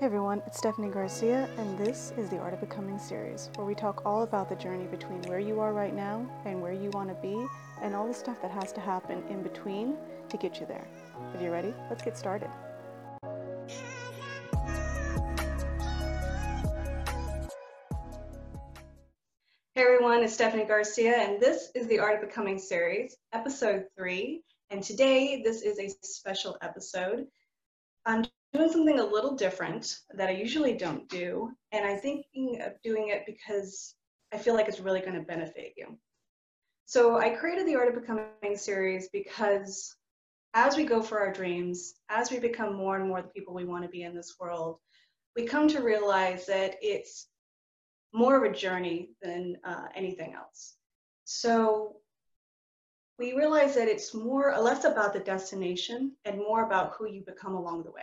Hey everyone, it's Stefanie Garcia, and this is the Art of Becoming series, where we talk all about the journey between where you are right now and where you want to be, and all the stuff that has to happen in between to get you there. If you're ready, let's get started. Hey everyone, it's Stefanie Garcia, and this is the Art of Becoming series, episode three. And today, this is a special episode. I'm doing something a little different that I usually don't do, and I'm thinking of doing it because I feel like it's really going to benefit you. So I created the Art of Becoming series because as we go for our dreams, as we become more and more the people we want to be in this world, we come to realize that it's more of a journey than uh, anything else. So we realize that it's more less about the destination and more about who you become along the way.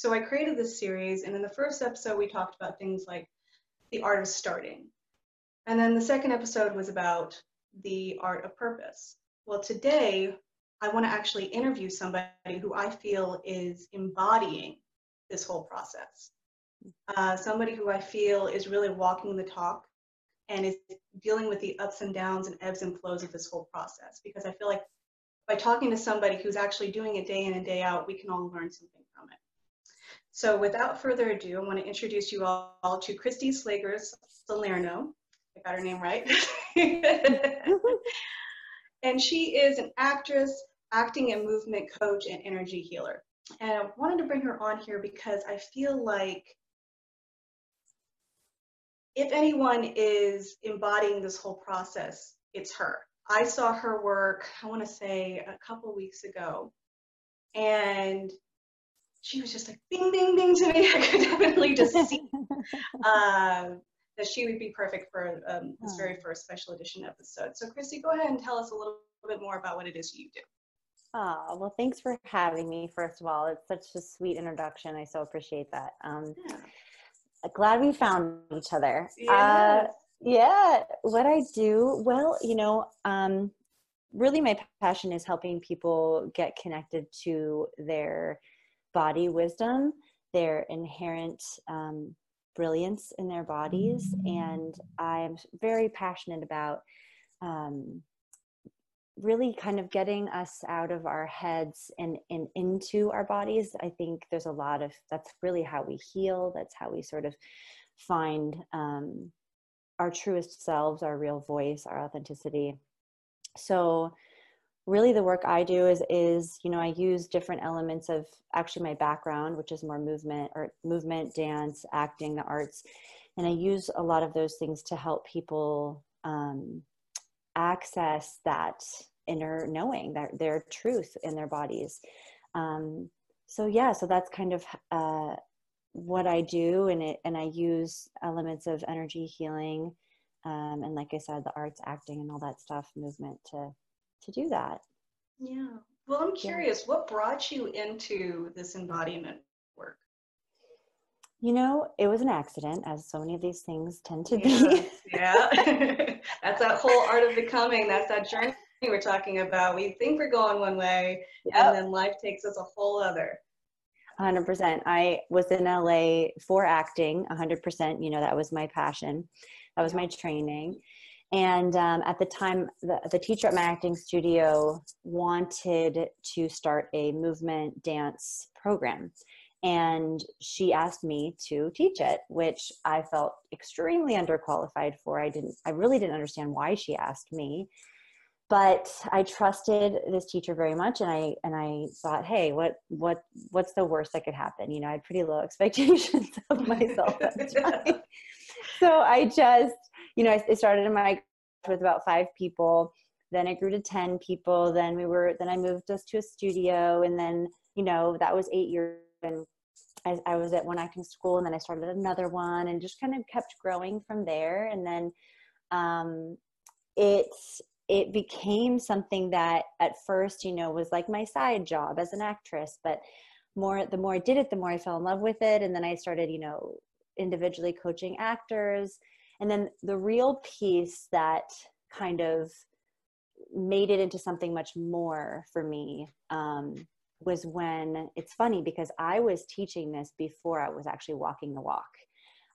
So I created this series, and in the first episode, we talked about things like the art of starting. And then the second episode was about the art of purpose. Well, today, I want to actually interview somebody who I feel is embodying this whole process. Uh, somebody who I feel is really walking the talk and is dealing with the ups and downs and ebbs and flows of this whole process. Because I feel like by talking to somebody who's actually doing it day in and day out, we can all learn something. So without further ado, I want to introduce you all, to Kristi Slagers Salerno. I got her name right. and she is an actress, acting and movement coach, and energy healer. And I wanted to bring her on here because I feel like if anyone is embodying this whole process, it's her. I saw her work, I want to say a couple weeks ago, and she was just like bing, bing, bing to me. I could definitely just see um, that she would be perfect for um, this very first special edition episode. So, Kristi, go ahead and tell us a little bit more about what it is you do. Oh, well, thanks for having me, first of all. It's such a sweet introduction. I so appreciate that. Um, yeah. Glad we found each other. Yes. Uh, yeah, what I do, well, you know, um, really my passion is helping people get connected to their body wisdom, their inherent um, brilliance in their bodies. And I'm very passionate about um, really kind of getting us out of our heads and, and into our bodies. I think there's a lot of that's really how we heal, that's how we sort of find um, our truest selves, our real voice, our authenticity. So, really the work i do is is you know i use different elements of actually my background which is more movement or movement dance acting the arts and i use a lot of those things to help people um, access that inner knowing that their truth in their bodies. Um, so yeah so that's kind of uh, what i do and it and i use elements of energy healing um, and like i said the arts acting and all that stuff movement to to do that. Yeah. Well, I'm curious, yeah. what brought you into this embodiment work? You know, it was an accident, as so many of these things tend to yeah. be. yeah. That's that whole art of becoming. That's that journey we're talking about. We think we're going one way, yep. and then life takes us a whole other. 100%. I was in LA for acting, 100%. You know, that was my passion, that was my training. And um, at the time, the, the teacher at my acting studio wanted to start a movement dance program. And she asked me to teach it, which I felt extremely underqualified for. I didn't, I really didn't understand why she asked me but I trusted this teacher very much, and I and I thought, hey, what what what's the worst that could happen? You know, I had pretty low expectations of myself at the time, so I just you know, I started in my with about five people. Then it grew to 10 people. Then we were, then I moved us to a studio. And then, you know, that was eight years. And I, I was at one acting school and then I started another one and just kind of kept growing from there. And then um, it, it became something that at first, you know, was like my side job as an actress, but more, the more I did it, the more I fell in love with it. And then I started, you know, individually coaching actors and then the real piece that kind of made it into something much more for me um, was when it's funny because I was teaching this before I was actually walking the walk.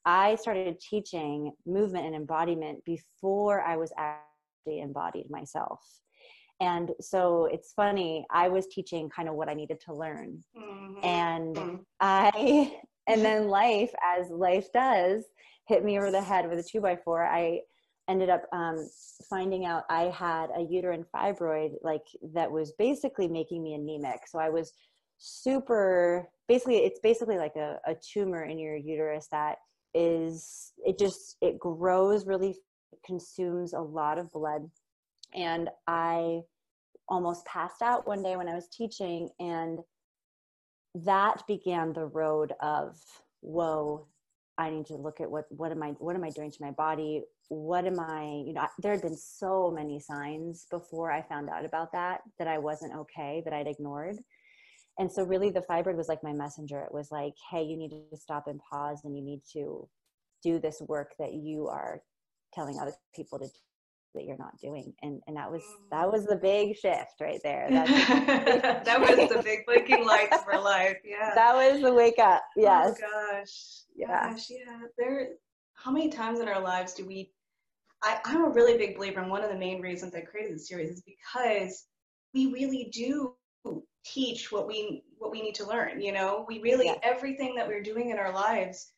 I started teaching movement and embodiment before I was actually embodied myself. And so it's funny, I was teaching kind of what I needed to learn. Mm-hmm. And mm-hmm. I, and then life, as life does, hit me over the head with a two by four. I ended up um, finding out I had a uterine fibroid, like that was basically making me anemic. So I was super, basically, it's basically like a, a tumor in your uterus that is, it just, it grows really, consumes a lot of blood. And I almost passed out one day when I was teaching, and that began the road of, whoa, I need to look at what what am I what am I doing to my body? What am I, you know, there had been so many signs before I found out about that that I wasn't okay, that I'd ignored. And so really the fibroid was like my messenger. It was like, hey, you need to stop and pause and you need to do this work that you are telling other people to that you're not doing and and that was that was the big shift right there. That was the big blinking lights for life yeah. That was the wake up oh yes. oh gosh yeah gosh, yeah. There how many times in our lives do we I, i'm a really big believer and one of the main reasons i created this series is because we really do teach what we what we need to learn you know? We really yeah. everything that we're doing in our lives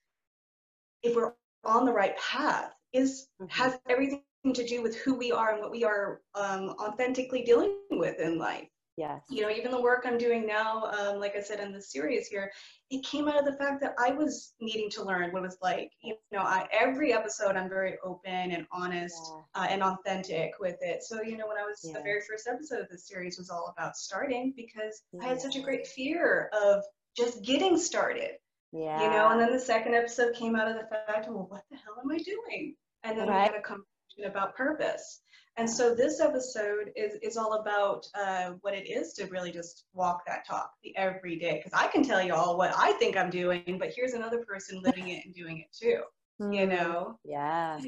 if we're on the right path is mm-hmm. has everything to do with who we are and what we are um, authentically dealing with in life. Yes. You know, even the work I'm doing now, um, like I said in the series here, it came out of the fact that I was needing to learn what it was like. You know, I, every episode I'm very open and honest yeah. uh, and authentic with it. So, you know, when I was yeah. the very first episode of the series was all about starting because yeah. I had such a great fear of just getting started. Yeah. You know, and then the second episode came out of the fact, well, what the hell am I doing? And then right. we had a come about purpose. And so this episode is, is all about uh, what it is to really just walk that talk the everyday. Because I can tell you all what I think I'm doing, but here's another person living it and doing it too. You know? Yeah.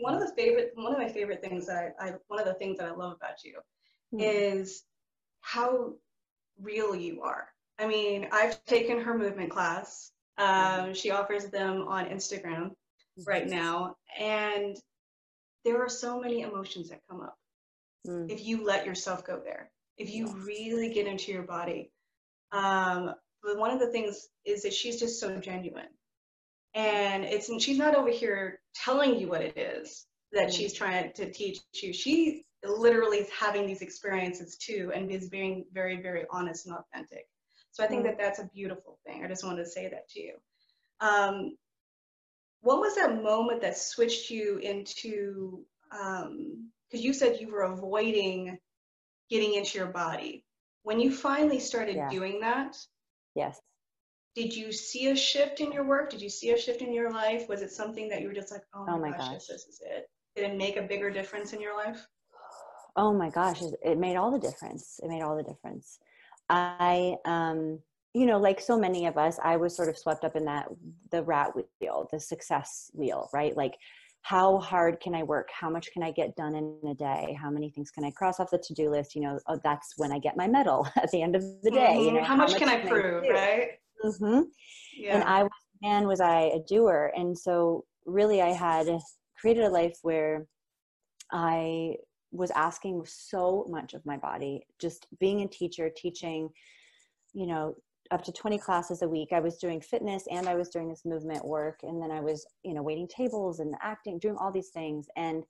One of the favorite, one of my favorite things that I, I one of the things that I love about you mm. is how real you are. I mean, I've taken her movement class. Um, mm. She offers them on Instagram right mm-hmm. now, and there are so many emotions that come up mm. if you let yourself go there if you really get into your body. Um, but one of the things is that she's just so genuine. And it's she's not over here telling you what it is that mm. she's trying to teach you. She literally is having these experiences too and is being very very honest and authentic. So i think mm. that that's a beautiful thing. I just wanted to say that to you. Um, what was that moment that switched you into because um, you said you were avoiding getting into your body. When you finally started yeah. doing that yes. did you see a shift in your work? Did you see a shift in your life? Was it something that you were just like oh my, oh my gosh, gosh. this is it. Did it make a bigger difference in your life? Oh my gosh it made all the difference. It made all the difference. I um you know, like so many of us, I was sort of swept up in that the rat wheel, the success wheel, right? Like, how hard can I work? How much can I get done in a day? How many things can I cross off the to do list? You know, oh, that's when I get my medal at the end of the day. Mm-hmm. You know, how, how much, much, can I prove, I right? Mm-hmm. Yeah. And I was, man, was I a doer. And so, really, I had created a life where I was asking so much of my body, just being a teacher, teaching, you know, up to 20 classes a week. I was doing fitness and i was doing this movement work and then i was you know waiting tables and acting doing all these things. And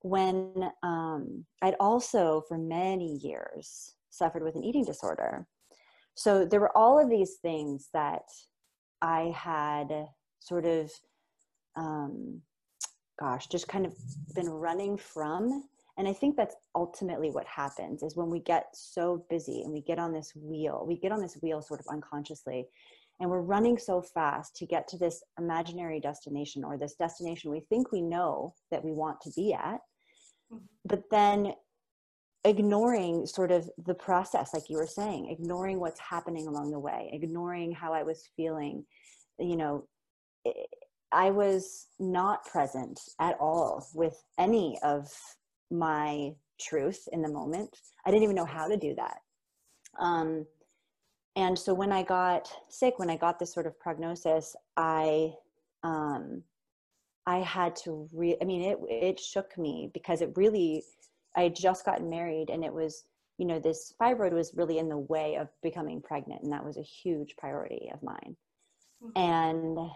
when um, i'd also for many years suffered with an eating disorder. So there were all of these things that i had sort of um, gosh just kind of been running from and i think that's ultimately what happens is when we get so busy and we get on this wheel we get on this wheel sort of unconsciously and we're running so fast to get to this imaginary destination or this destination we think we know that we want to be at mm-hmm. but then ignoring sort of the process like you were saying ignoring what's happening along the way ignoring how i was feeling you know i was not present at all with any of my truth in the moment. I didn't even know how to do that. Um, and so when I got sick, when I got this sort of prognosis, I um, I had to re I mean it it shook me because it really I had just gotten married and it was you know this fibroid was really in the way of becoming pregnant and that was a huge priority of mine mm-hmm. and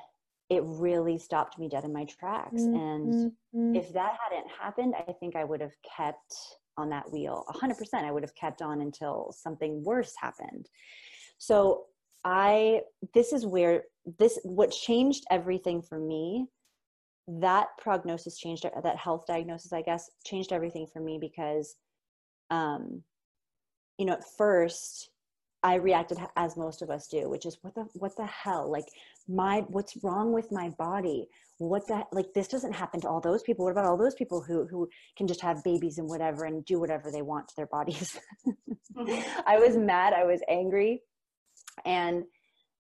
it really stopped me dead in my tracks. Mm-hmm. and if that hadn't happened i think i would have kept on that wheel 100% i would have kept on until something worse happened. So i this is where this what changed everything for me that prognosis changed that health diagnosis i guess changed everything for me because um you know at first i reacted as most of us do which is what the what the hell? Like my what's wrong with my body? What the like this doesn't happen to all those people. What about all those people who who can just have babies and whatever and do whatever they want to their bodies? Mm-hmm. i was mad. I was angry. And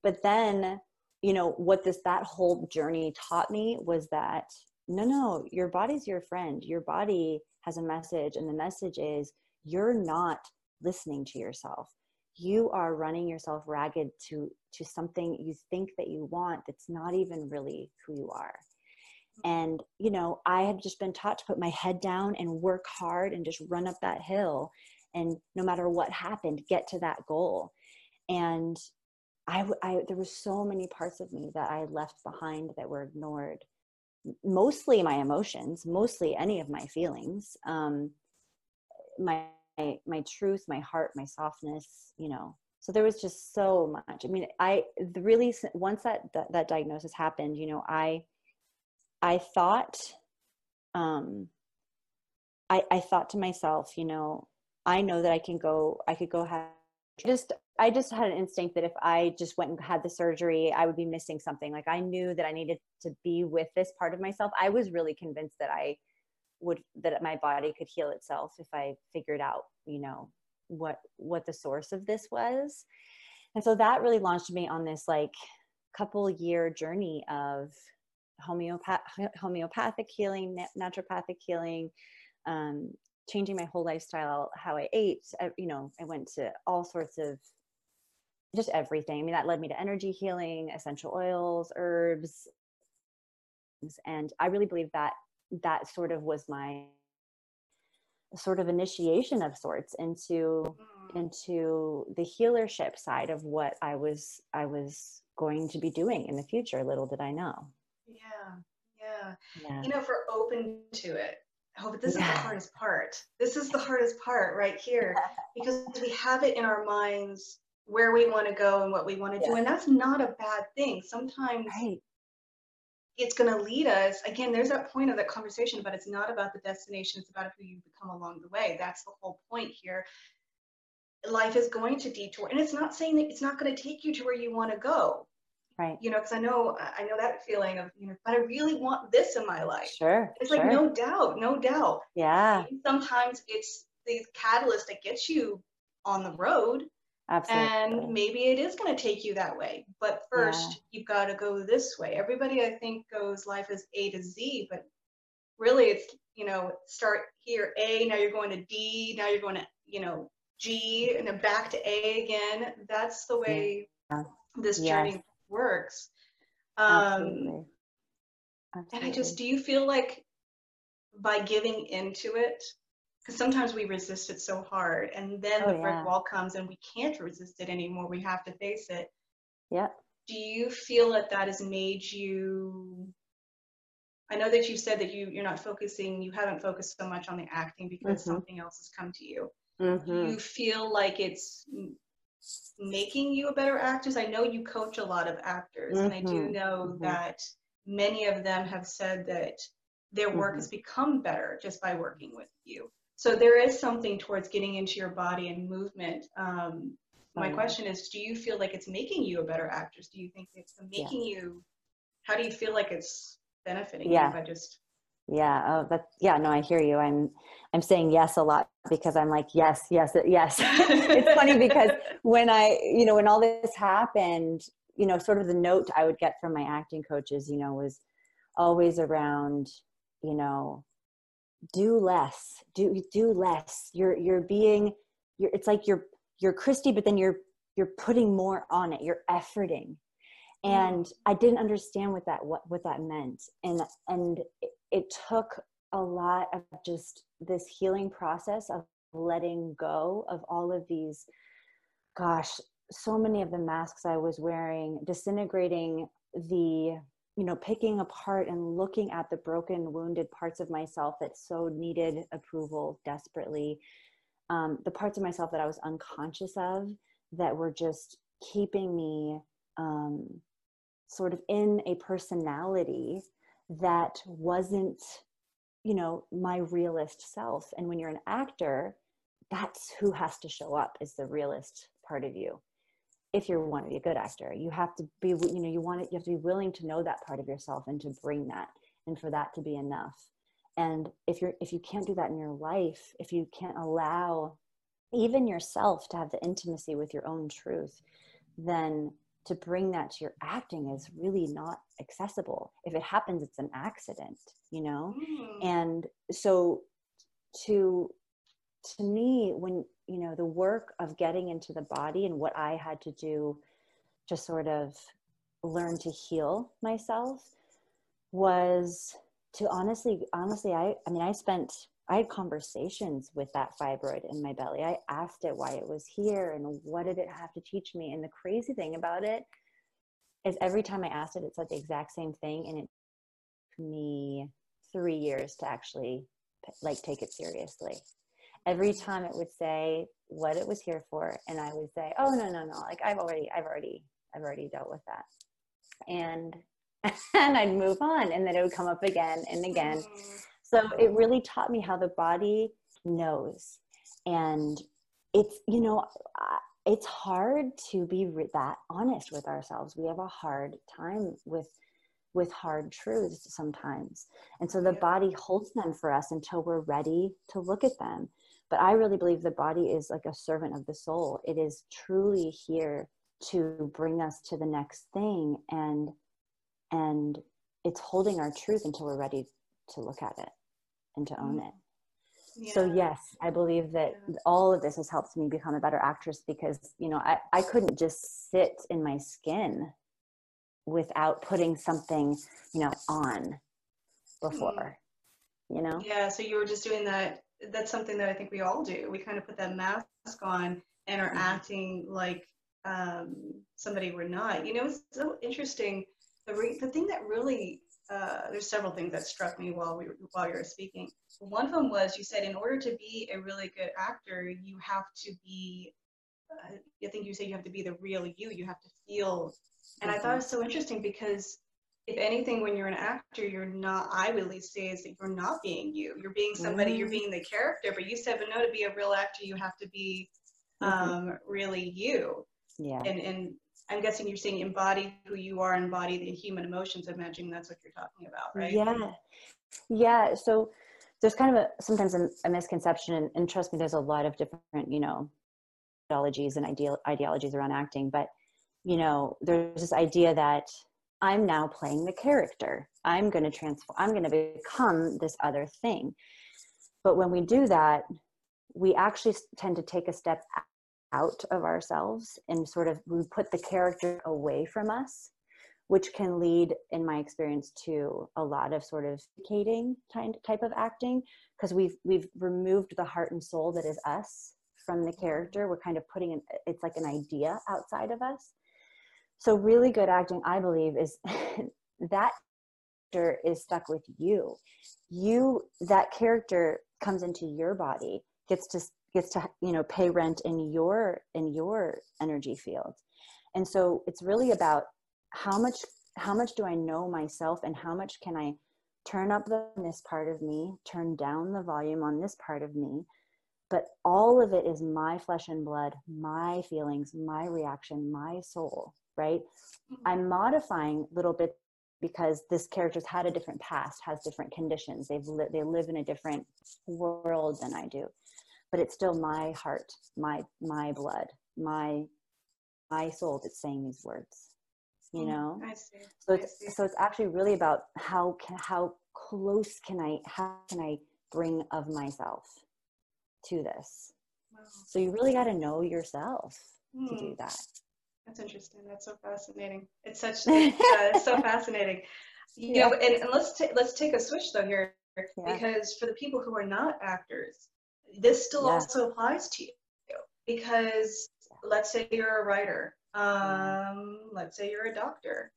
but then you know what this that whole journey taught me was that no no your body's your friend. Your body has a message and the message is you're not listening to yourself you are running yourself ragged to to something you think that you want that's not even really who you are. And you know i had just been taught to put my head down and work hard and just run up that hill and no matter what happened get to that goal. And I, I there were so many parts of me that I left behind that were ignored. Mostly my emotions, mostly any of my feelings, um, my my truth, my heart, my softness. You know, so there was just so much. I mean, I really once that that, that diagnosis happened, you know, I I thought, um, I I thought to myself, you know, I know that I can go, I could go have just I just had an instinct that if I just went and had the surgery, I would be missing something. Like I knew that I needed to be with this part of myself. I was really convinced that I would that my body could heal itself if I figured out, you know, what what the source of this was. And so that really launched me on this like couple year journey of homeopath homeopathic healing, naturopathic healing, um, changing my whole lifestyle, how I ate. I, you know, I went to all sorts of just everything. I mean, that led me to energy healing, essential oils, herbs. And I really believe that that sort of was my sort of initiation of sorts into mm. into the healership side of what I was I was going to be doing in the future. Little did I know. Yeah, yeah. yeah. You know, if we're open to it, oh, but this yeah. is the hardest part. This is the hardest part right here because we have it in our minds where we want to go and what we want to yeah. do. And that's not a bad thing. Sometimes right. It's going to lead us. Again, there's that point of that conversation, but it's not about the destination, it's about who you become along the way. That's the whole point here. Life is going to detour, and it's not saying that it's not going to take you to where you want to go. Right. You know, because I know I know that feeling of, you know, but I really want this in my life. Sure. It's sure. like no doubt, no doubt. Yeah. Sometimes it's the catalyst that gets you on the road Absolutely. And maybe it is going to take you that way. But first, yeah. you've got to go this way. Everybody, I think, goes life is A to Z, but really it's, you know, start here, A, now you're going to D, now you're going to, you know, G, and then back to A again. That's the way yeah. this journey yes. works. Um, Absolutely. Absolutely. And I just, do you feel like by giving into it, because sometimes we resist it so hard and then oh, the brick yeah. wall comes and we can't resist it anymore we have to face it yeah do you feel that that has made you i know that you said that you you're not focusing you haven't focused so much on the acting because mm-hmm. something else has come to you mm-hmm. you feel like it's making you a better actress i know you coach a lot of actors mm-hmm. and i do mm-hmm. know mm-hmm. that many of them have said that their work has mm-hmm. become better just by working with you so there is something towards getting into your body and movement. Um, my question is, do you feel like it's making you a better actress? Do you think it's making yeah. you? How do you feel like it's benefiting yeah. you by just? Yeah. Oh, that. Yeah. No, I hear you. I'm. I'm saying yes a lot because I'm like yes, yes, yes. it's funny because when I, you know, when all this happened, you know, sort of the note I would get from my acting coaches, you know, was always around, you know, do less do do less. You're you're being you're it's like you're you're kristi but then you're you're putting more on it. You're efforting. And mm. i didn't understand what that what, what that meant. And and it, it took a lot of just this healing process of letting go of all of these gosh so many of the masks i was wearing disintegrating the you know picking apart and looking at the broken wounded parts of myself that so needed approval desperately um, the parts of myself that i was unconscious of that were just keeping me um, sort of in a personality that wasn't you know my realist self. And when you're an actor that's who has to show up is the realist part of you if you want to be a good actor you have to be you know you want it you have to be willing to know that part of yourself and to bring that and for that to be enough. And if you're if you can't do that in your life if you can't allow even yourself to have the intimacy with your own truth then to bring that to your acting is really not accessible. If it happens it's an accident you know? Mm. and so to to me when you know the work of getting into the body and what i had to do to sort of learn to heal myself was to honestly honestly i i mean i spent i had conversations with that fibroid in my belly. I asked it why it was here and what did it have to teach me? And the crazy thing about it is every time i asked it it said the exact same thing and it took me three years to actually like take it seriously every time it would say what it was here for and i would say oh no no no like i've already i've already i've already dealt with that. And and i'd move on and then it would come up again and again. So it really taught me how the body knows. And it's you know it's hard to be that honest with ourselves. We have a hard time with with hard truths sometimes. And so the body holds them for us until we're ready to look at them but i really believe the body is like a servant of the soul. It is truly here to bring us to the next thing and and it's holding our truth until we're ready to look at it and to own it. Yeah. so yes i believe that all of this has helped me become a better actress because you know I, I couldn't just sit in my skin without putting something you know on before mm. you know? Yeah so you were just doing that that's something that I think we all do. We kind of put that mask on and are mm-hmm. acting like um, somebody we're not. You know, it's so interesting. The re- the thing that really uh, there's several things that struck me while we while you were speaking. One of them was you said in order to be a really good actor, you have to be. Uh, I think you said you have to be the real you. You have to feel. And mm-hmm. I thought it was so interesting because if anything, when you're an actor, you're not, I would at least say is that you're not being you. You're being somebody, mm-hmm. you're being the character, but you said, but no, to be a real actor, you have to be mm-hmm. um, really you. Yeah. And, and I'm guessing you're saying embody who you are, embody the human emotions. I'm imagining that's what you're talking about, right? Yeah. Yeah. So there's kind of a, sometimes a, a misconception and, and trust me, there's a lot of different, you know, ideologies and ideal ideologies around acting, but you know, there's this idea that I'm now playing the character. I'm going to transform, I'm going to become this other thing. But when we do that, we actually tend to take a step out of ourselves and sort of we put the character away from us, which can lead, in my experience, to a lot of sort of vacating kind type of acting because we've we've removed the heart and soul that is us from the character. We're kind of putting an, it's like an idea outside of us so really good acting, I believe, is that character is stuck with you. You that character comes into your body, gets to gets to you know pay rent in your in your energy field. And so it's really about how much how much do I know myself and how much can I turn up the, this part of me, turn down the volume on this part of me, but all of it is my flesh and blood, my feelings, my reaction, my soul right? Mm-hmm. I'm modifying a little bit because this character's had a different past, has different conditions. They've li- they live in a different world than I do, but it's still my heart, my my blood, my my soul that's saying these words. You mm-hmm. know, I see. so it's so it's actually really about how can how close can I how can I bring of myself to this. Wow. So you really got to know yourself to do that. That's interesting. That's so fascinating. It's such uh, so fascinating. You yeah. know, and, and let's ta- let's take a switch though here, yeah. because for the people who are not actors, this still yeah. also applies to you. Because let's say you're a writer, um, let's say you're a doctor.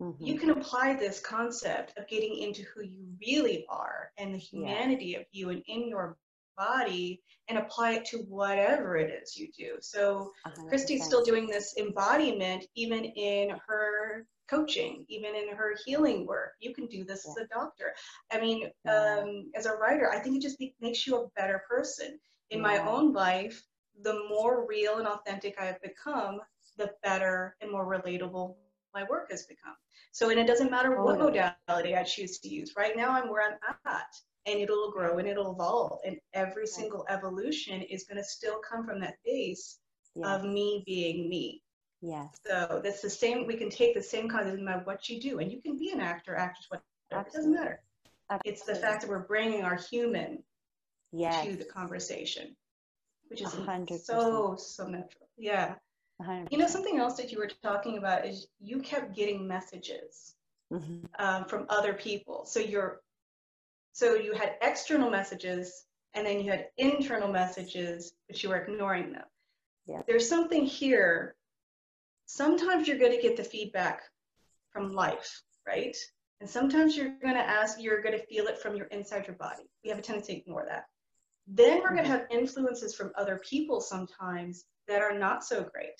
Mm-hmm. You can apply this concept of getting into who you really are and the humanity of you and in your body and apply it to whatever it is you do. So 100%. Kristi's still doing this embodiment even in her coaching, even in her healing work. You can do this yeah. as a doctor. I mean, yeah. um, as a writer, I think it just be, makes you a better person. In yeah. my own life, the more real and authentic I have become, the better and more relatable my work has become. So, and it doesn't matter what modality I choose to use. Right now, I'm where I'm at and it'll grow and it'll evolve. And every single evolution is going to still come from that base of me being me. Yes. So that's the same. We can take the same concept no matter what you do, and you can be an actor, actress, whatever. It doesn't matter. Absolutely. It's the fact that we're bringing our human yes. to the conversation, which is 100%. so so natural. Yeah. 100%. You know, something else that you were talking about is you kept getting messages mm-hmm. um, from other people. So you're so you had external messages and then you had internal messages, but you were ignoring them. Yeah. There's something here. Sometimes you're going to get the feedback from life, right? And sometimes you're going to ask, you're going to feel it from your inside your body. We have a tendency to ignore that. Then we're mm-hmm. going to have influences from other people sometimes that are not so great.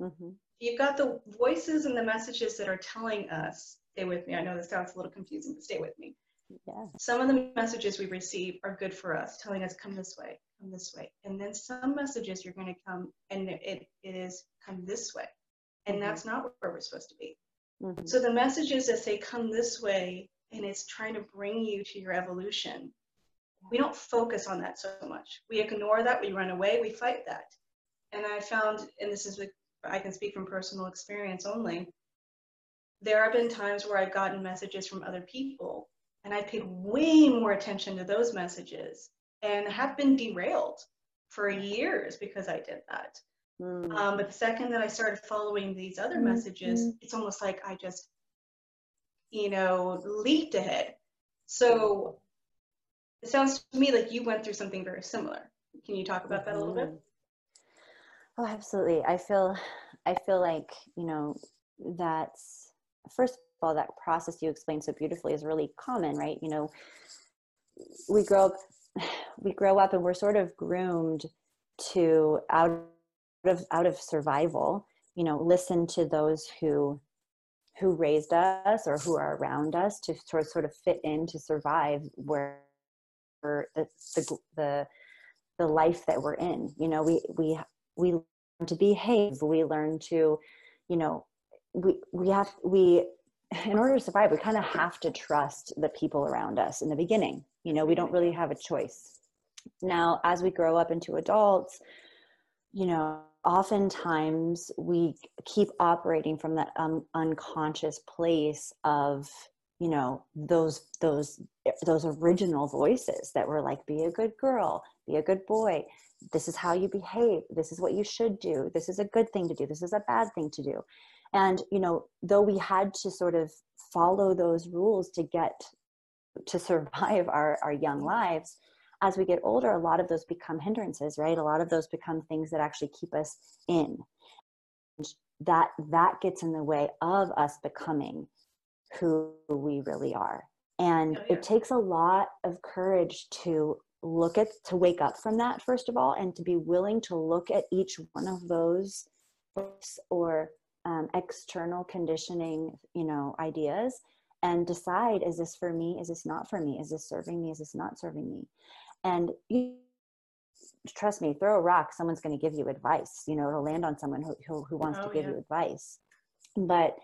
Mm-hmm. You've got the voices and the messages that are telling us, stay with me. I know this sounds a little confusing, but stay with me. Yeah. Some of the messages we receive are good for us, telling us, come this way, come this way. And then some messages you're going to come and it, it is come this way. And mm-hmm. that's not where we're supposed to be. Mm-hmm. So the messages that say, come this way, and it's trying to bring you to your evolution, we don't focus on that so much. We ignore that, we run away, we fight that. And I found, and this is, I can speak from personal experience only, there have been times where I've gotten messages from other people and I paid way more attention to those messages and have been derailed for years because I did that. Mm. Um, but the second that I started following these other mm-hmm. messages, it's almost like I just, you know, leaped ahead. So it sounds to me like you went through something very similar. Can you talk about that a little bit? Mm-hmm. Oh, absolutely. I feel, I feel like you know that's first all that process you explained so beautifully is really common right? You know we grow up we grow up and we're sort of groomed to out of out of survival you know listen to those who who raised us or who are around us to sort of, sort of fit in to survive where the, the the the life that we're in. You know we we we learn to behave. We learn to you know we we have we in order to survive, we kind of have to trust the people around us in the beginning. You know, we don't really have a choice. Now, as we grow up into adults, you know, oftentimes we keep operating from that um, unconscious place of you know those those those original voices that were like be a good girl be a good boy this is how you behave this is what you should do this is a good thing to do this is a bad thing to do and you know though we had to sort of follow those rules to get to survive our, our young lives as we get older a lot of those become hindrances right? A lot of those become things that actually keep us in. And that that gets in the way of us becoming who we really are. And oh, yeah. it takes a lot of courage to look at to wake up from that first of all and to be willing to look at each one of those or um, external conditioning you know ideas and decide is this for me? Is this not for me? Is this serving me? Is this not serving me? And you trust me throw a rock someone's going to give you advice you know it'll land on someone who, who, who wants oh, to give yeah. you advice. But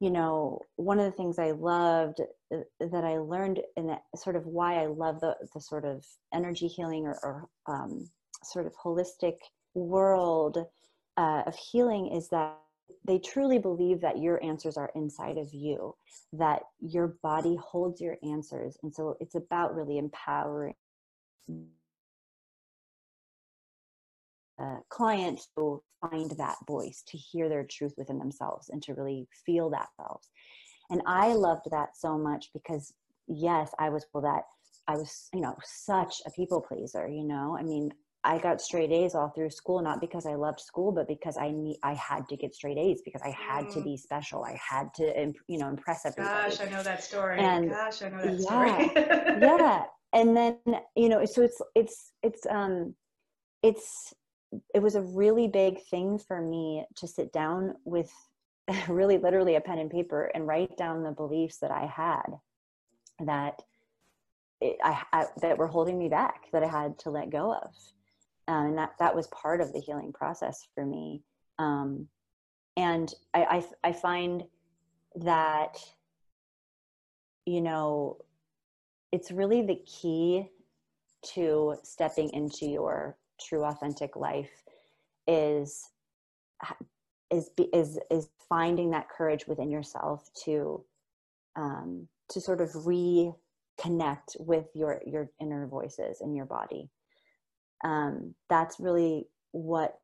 you know one of the things i loved uh, that i learned and sort of why i love the, the sort of energy healing or, or um, sort of holistic world uh, of healing is that they truly believe that your answers are inside of you that your body holds your answers and so it's about really empowering uh, client to find that voice, to hear their truth within themselves, and to really feel that selves. And I loved that so much because, yes, I was well, that I was, you know, such a people pleaser. You know, I mean, I got straight A's all through school, not because I loved school, but because I need, I had to get straight A's because I had mm. to be special. I had to, you know, impress everybody. Gosh, I know that story. And Gosh, I know that yeah, story. yeah. And then, you know, so it's, it's, it's, um, it's, it was a really big thing for me to sit down with really literally a pen and paper and write down the beliefs that I had that it, I, I, that were holding me back that I had to let go of um, and that that was part of the healing process for me. Um, and I, I, I find that you know it's really the key to stepping into your true authentic life is is is is finding that courage within yourself to um, to sort of reconnect with your your inner voices in your body um, that's really what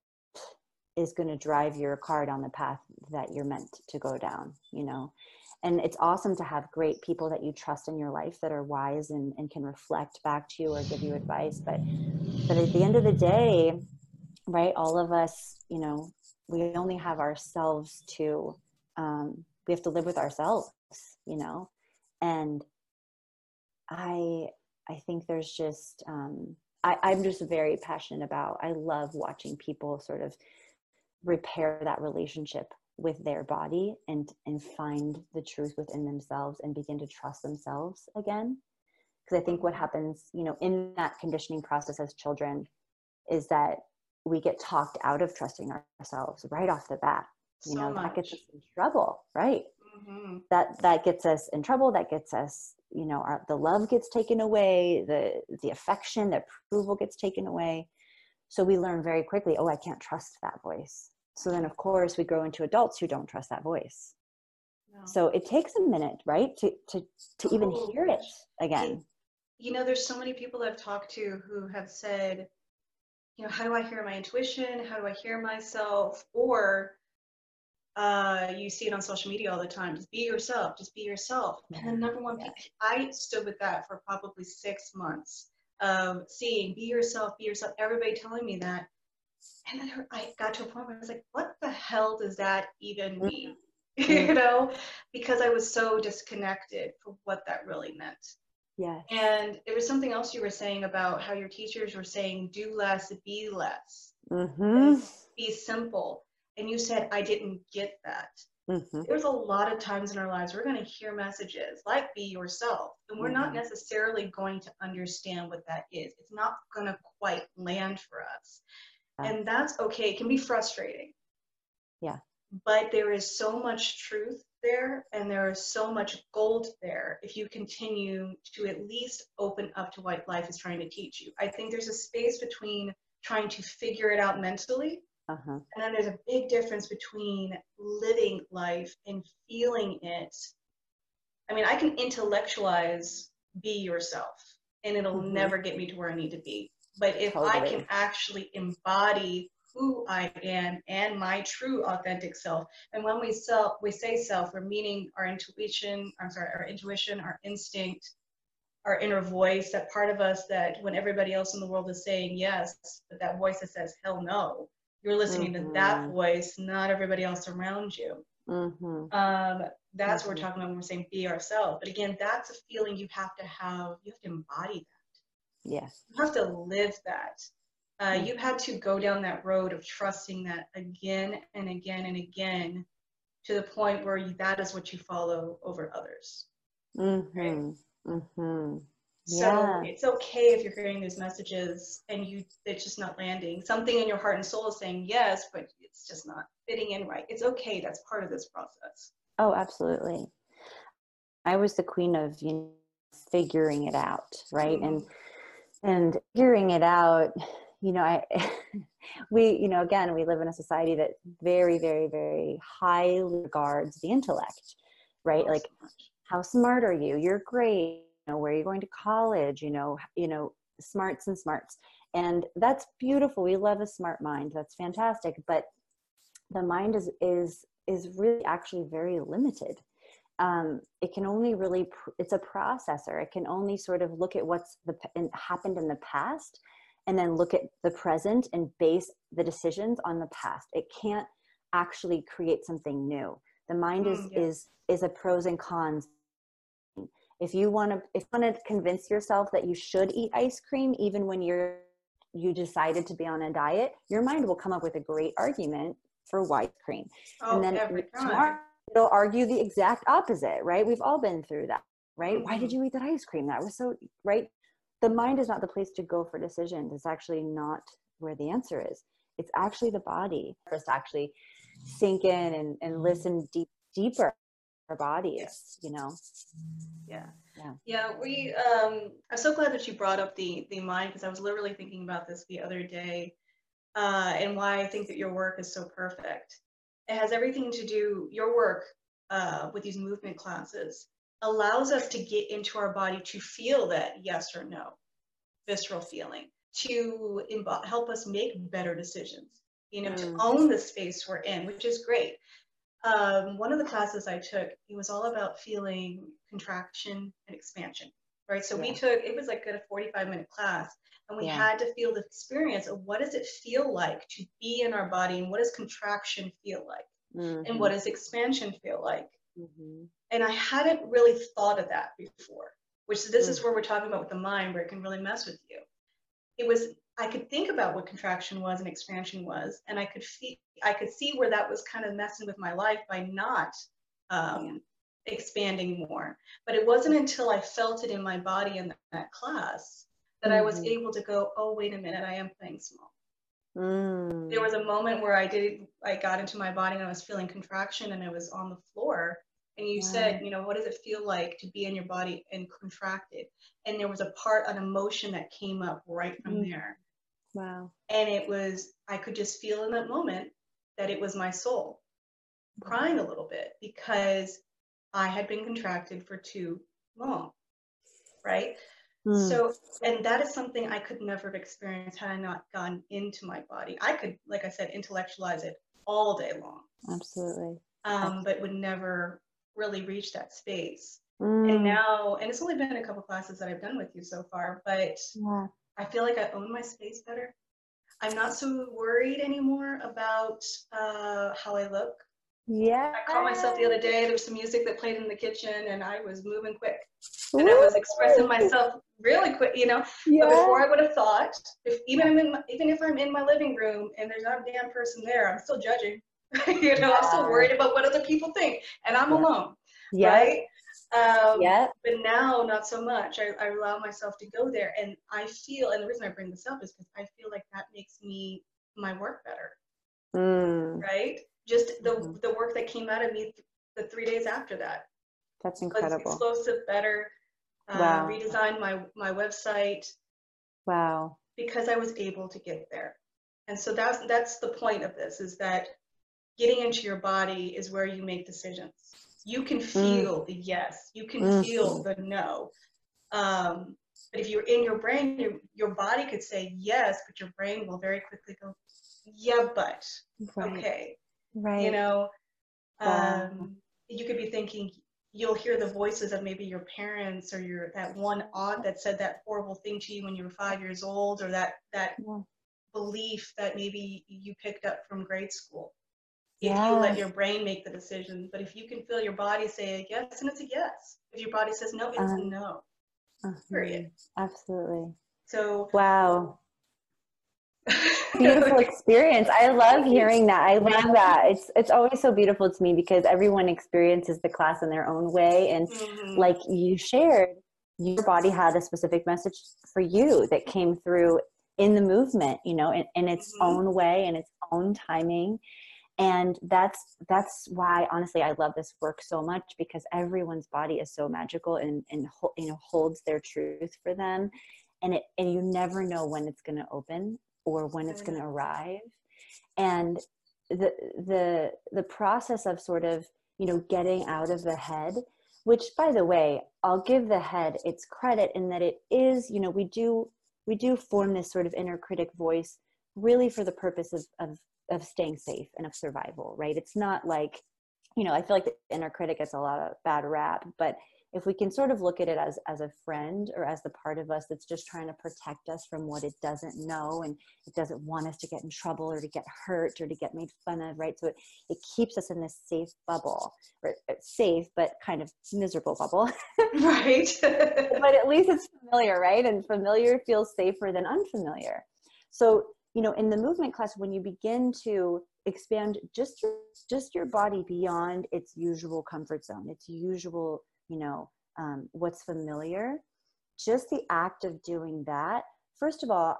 is going to drive your car down the path that you're meant to go down you know? And it's awesome to have great people that you trust in your life that are wise and, and can reflect back to you or give you advice but but at the end of the day right all of us you know we only have ourselves to um, we have to live with ourselves you know? And i i think there's just um, I, i'm just very passionate about i love watching people sort of repair that relationship with their body and and find the truth within themselves and begin to trust themselves again because i think what happens you know in that conditioning process as children is that we get talked out of trusting ourselves right off the bat you so know much. that gets us in trouble right mm-hmm. that that gets us in trouble that gets us you know our, the love gets taken away the the affection the approval gets taken away. So we learn very quickly oh i can't trust that voice. So then of course we grow into adults who don't trust that voice. No. so it takes a minute right to to to even oh, hear it again. You know there's so many people i've talked to who have said you know how do i hear my intuition? How do i hear myself? Or uh, you see it on social media all the time. Just be yourself. Just be yourself. And the number one, I stood with that for probably six months of seeing be yourself, be yourself. Everybody telling me that, and then I got to a point where I was like, what the hell does that even mm-hmm. mean? you know, because I was so disconnected for what that really meant. Yeah. And there was something else you were saying about how your teachers were saying, do less, be less. Mm-hmm. Be simple and you said i didn't get that. Mm-hmm. there's a lot of times in our lives we're going to hear messages like be yourself and we're mm-hmm. not necessarily going to understand what that is. It's not going to quite land for us. And that's okay. It can be frustrating. Yeah. But there is so much truth there and there is so much gold there if you continue to at least open up to what life is trying to teach you. I think there's a space between trying to figure it out mentally uh-huh. And then there's a big difference between living life and feeling it. I mean, I can intellectualize be yourself and it'll mm-hmm. never get me to where I need to be. But if totally. I can actually embody who I am and my true authentic self, and when we self we say self, we're meaning our intuition, I'm sorry, our intuition, our instinct, our inner voice, that part of us that when everybody else in the world is saying yes, but that voice that says hell no, you're listening mm-hmm. to that mm-hmm. voice, not everybody else around you. Mm-hmm. Um, that's mm-hmm. what we're mm-hmm. talking about when we're saying be ourselves. But again, that's a feeling you have to have, you have to embody that. Yes. You have to live that. Uh, mm-hmm. You had to go down that road of trusting that again and again and again to the point where you, that is what you follow over others. Right? So yeah. it's okay if you're hearing these messages and you it's just not landing. Something in your heart and soul is saying yes, but it's just not fitting in right. It's okay. That's part of this process. Oh, absolutely. I was the queen of you know, figuring it out, right? Mm-hmm. And and figuring it out, you know, I we, you know, again, we live in a society that very, very, very highly regards the intellect, right? Oh, like, how smart are you? You're great know where are you going to college you know you know smarts and smarts. And that's beautiful. We love a smart mind. That's fantastic. But the mind is is is really actually very limited. Um, it can only really it's a processor. It can only sort of look at what's the happened in the past and then look at the present and base the decisions on the past. It can't actually create something new. The mind is mm, is is a pros and cons if you want to if you want to convince yourself that you should eat ice cream even when you're you decided to be on a diet your mind will come up with a great argument for white cream. Oh, and then tomorrow it'll argue the exact opposite right? We've all been through that right? Mm-hmm. why did mm-hmm. you eat that ice cream? That was so right? The mind is not the place to go for decisions. It's actually not where the answer is. It's actually the body. For us to actually sink in and, and listen deep deeper our bodies yes. you know? Yeah. Yeah. Yeah we um i'm so glad that you brought up the the mind because i was literally thinking about this the other day uh and why i think that your work is so perfect. It has everything to do your work uh with these movement classes allows us to get into our body to feel that yes or no visceral feeling to imbo- help us make better decisions you know mm. to own the space we're in which is great um, one of the classes I took, it was all about feeling contraction and expansion, right? So yeah. we took, it was like a 45 minute class, and we yeah. had to feel the experience of what does it feel like to be in our body, and what does contraction feel like, mm-hmm. and what does expansion feel like. Mm-hmm. And I hadn't really thought of that before, which this mm-hmm. is mm. where we're talking about with the mind, where it can really mess with you. It was I could think about what contraction was and expansion was, and I could feel, I could see where that was kind of messing with my life by not um, expanding more. But it wasn't until I felt it in my body in that class that mm-hmm. I was mm-hmm. able to go, oh, wait a minute, I am playing small. Mm. There was a moment where I did, I got into my body and I was feeling contraction and I was on the floor and you wow. said you know what does it feel like to be in your body and contracted and there was a part an emotion that came up right from mm. there wow and it was i could just feel in that moment that it was my soul crying a little bit because i had been contracted for too long right mm. so and that is something i could never have experienced had i not gone into my body i could like i said intellectualize it all day long absolutely um, but would never really reach that space. Mm. And now, and it's only been a couple classes that I've done with you so far, but yeah. I feel like I own my space better. I'm not so worried anymore about uh, how I look. Yeah. I caught myself the other day. There was some music that played in the kitchen, and I was moving quick, Ooh. and I was expressing myself really quick. You know, yeah. but before I would have thought, if even I'm in, my, even if I'm in my living room and there's not a damn person there, I'm still judging. you know, yeah. I'm still worried about what other people think, and I'm yeah. alone. Yeah. Right. Um, yeah. But now, not so much. I, I allow myself to go there, and I feel. And the reason I bring this up is because I feel like that makes me my work better. Mm. Right. Just the mm-hmm. the work that came out of me the three days after that. That's incredible. explosive, better. Uh, wow. Redesigned my my website. Wow. Because I was able to get there, and so that's that's the point of this is that getting into your body is where you make decisions. You can mm. feel mm. the yes, you can mm. feel the no. Um, but if you're in your brain, your, your body could say yes, but your brain will very quickly go, yeah, but right. okay. Right. You know, wow. um, you could be thinking, you'll hear the voices of maybe your parents or your that one aunt that said that horrible thing to you when you were five years old or that that yeah. belief that maybe you picked up from grade school if yeah. you let your brain make the decision. But if you can feel your body say a yes, and it's a yes. If your body says no, it's um, a no. Uh-huh. Period. Absolutely. So wow. beautiful experience. I love hearing that. I love that. It's it's always so beautiful to me because everyone experiences the class in their own way and mm-hmm. like you shared, your body had a specific message for you that came through in the movement, you know, in, in its mm-hmm. own way and its own timing and that's that's why honestly i love this work so much because everyone's body is so magical and and you know holds their truth for them. And it and you never know when it's going to open or when it's mm-hmm. going to arrive. And the the the process of sort of you know getting out of the head which by the way i'll give the head its credit in that it is you know we do we do form this sort of inner critic voice really for the purpose of, of, of staying safe and of survival, right? It's not like, you know, I feel like the inner critic gets a lot of bad rap, but if we can sort of look at it as as a friend or as the part of us that's just trying to protect us from what it doesn't know and it doesn't want us to get in trouble or to get hurt or to get made fun of right? So it, it keeps us in this safe bubble or uh, safe but kind of miserable bubble. Right. But at least it's familiar right? And familiar feels safer than unfamiliar. So you know in the movement class when you begin to expand just your, just your body beyond its usual comfort zone its usual you know um, what's familiar just the act of doing that first of all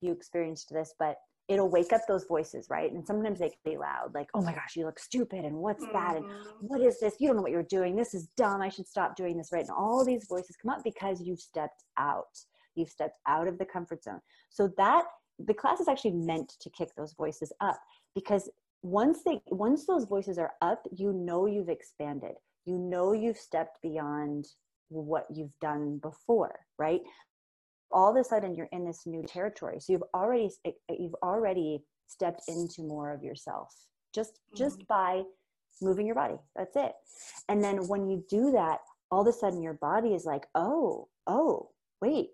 you experienced this but it'll wake up those voices right? And sometimes they can be loud like oh my gosh you look stupid and what's that and Mhm. what is this? You don't know what you're doing. This is dumb. I should stop doing this right? And all these voices come up because you've stepped out. You've stepped out of the comfort zone. So that the class is actually meant to kick those voices up because once they once those voices are up you know you've expanded. You know you've stepped beyond what you've done before right? All of a sudden you're in this new territory. So you've already you've already stepped into more of yourself just just mm-hmm. by moving your body. That's it. And then when you do that all of a sudden your body is like oh oh wait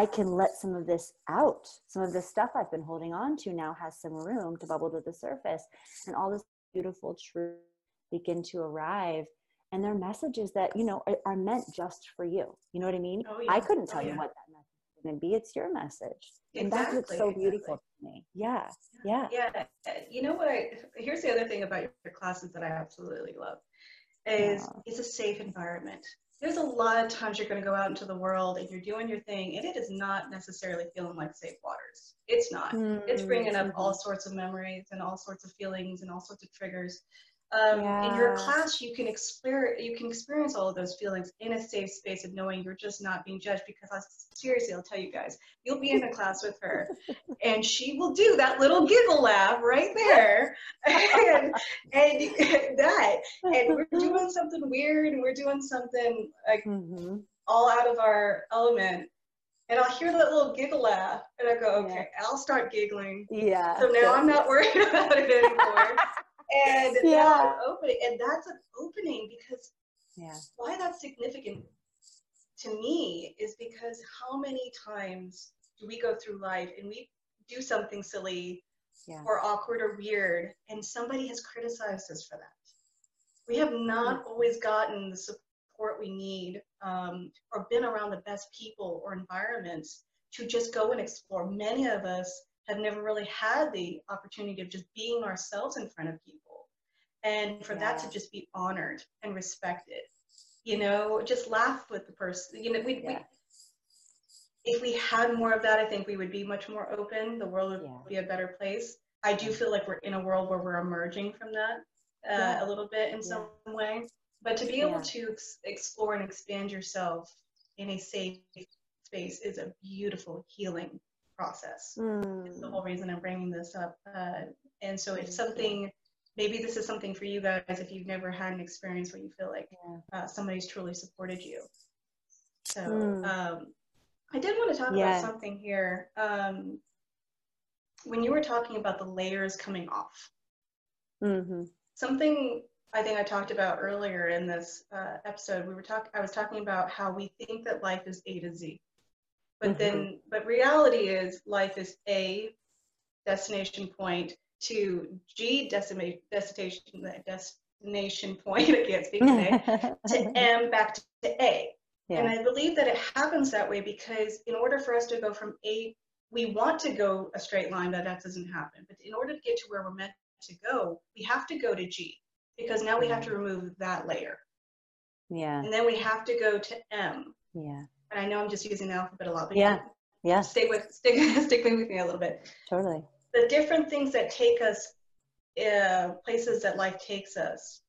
i can let some of this out some of this stuff i've been holding on to now has some room to bubble to the surface and all this beautiful truth begin to arrive and they're messages that you know are, are meant just for you you know what i mean Oh, yeah. i couldn't oh, tell Oh, you what that message is going to be it's your message Exactly. and that's what's Exactly, so exactly. beautiful to me yeah yeah Yeah, you know what? I here's the other thing about your classes that I absolutely love is Yeah. it's a safe environment. There's a lot of times you're going to go out into the world and you're doing your thing, and it is not necessarily feeling like safe waters. It's not. It's bringing up all Mhm. sorts of memories and all sorts of feelings and all sorts of triggers. Um, In your class, you can explore, you can experience all of those feelings in a safe space of knowing you're just not being judged. Because I, seriously, I'll tell you guys, you'll be in a class with her, and she will do that little giggle laugh right there, and, and that, and we're doing something weird, and we're doing something like Mhm. all out of our element. And I'll hear that little giggle laugh, and I go, okay, I'll start giggling. yeah So now I'm not worried about it anymore. And Yeah. opening, and that's an opening because yeah why that's significant to me is because how many times do we go through life and we do something silly yeah or awkward or weird, and somebody has criticized us for that? We have not always gotten the support we need um, or been around the best people or environments to just go and explore. Many of us have never really had the opportunity of just being ourselves in front of people. And for that to just be honored and respected, you know, just laugh with the person. You know, we, we if we had more of that, I think we would be much more open. The world would Yeah. be a better place. I do feel like we're in a world where we're emerging from that uh, Yeah. a little bit in some way. But to be Yeah. able to ex- explore and expand yourself in a safe space is a beautiful healing process. It's the Mm. whole reason I'm bringing this up. Uh, and so, if something, maybe this is something for you guys if you've never had an experience where you feel like Yeah. uh, somebody's truly supported you. So, Mm. um, I did want to talk Yeah. about something here. Um, when you were talking about the layers coming off, Mhm. something I think I talked about earlier in this uh, episode, we were talking. I was talking about how we think that life is A to Z, but Mhm. then, but reality is life is A destination point to G destination destination destination point. I can't speak today. to M back to A. And I believe that it happens that way because in order for us to go from A, we want to go a straight line, but that doesn't happen. But in order to get to where we're meant to go, we have to go to G because now we have to remove that layer. yeah And then we have to go to M. yeah And I know I'm just using the alphabet a lot, but Yeah. yeah stay with stick stick with me a little bit. totally The different things that take us uh, places that life takes us.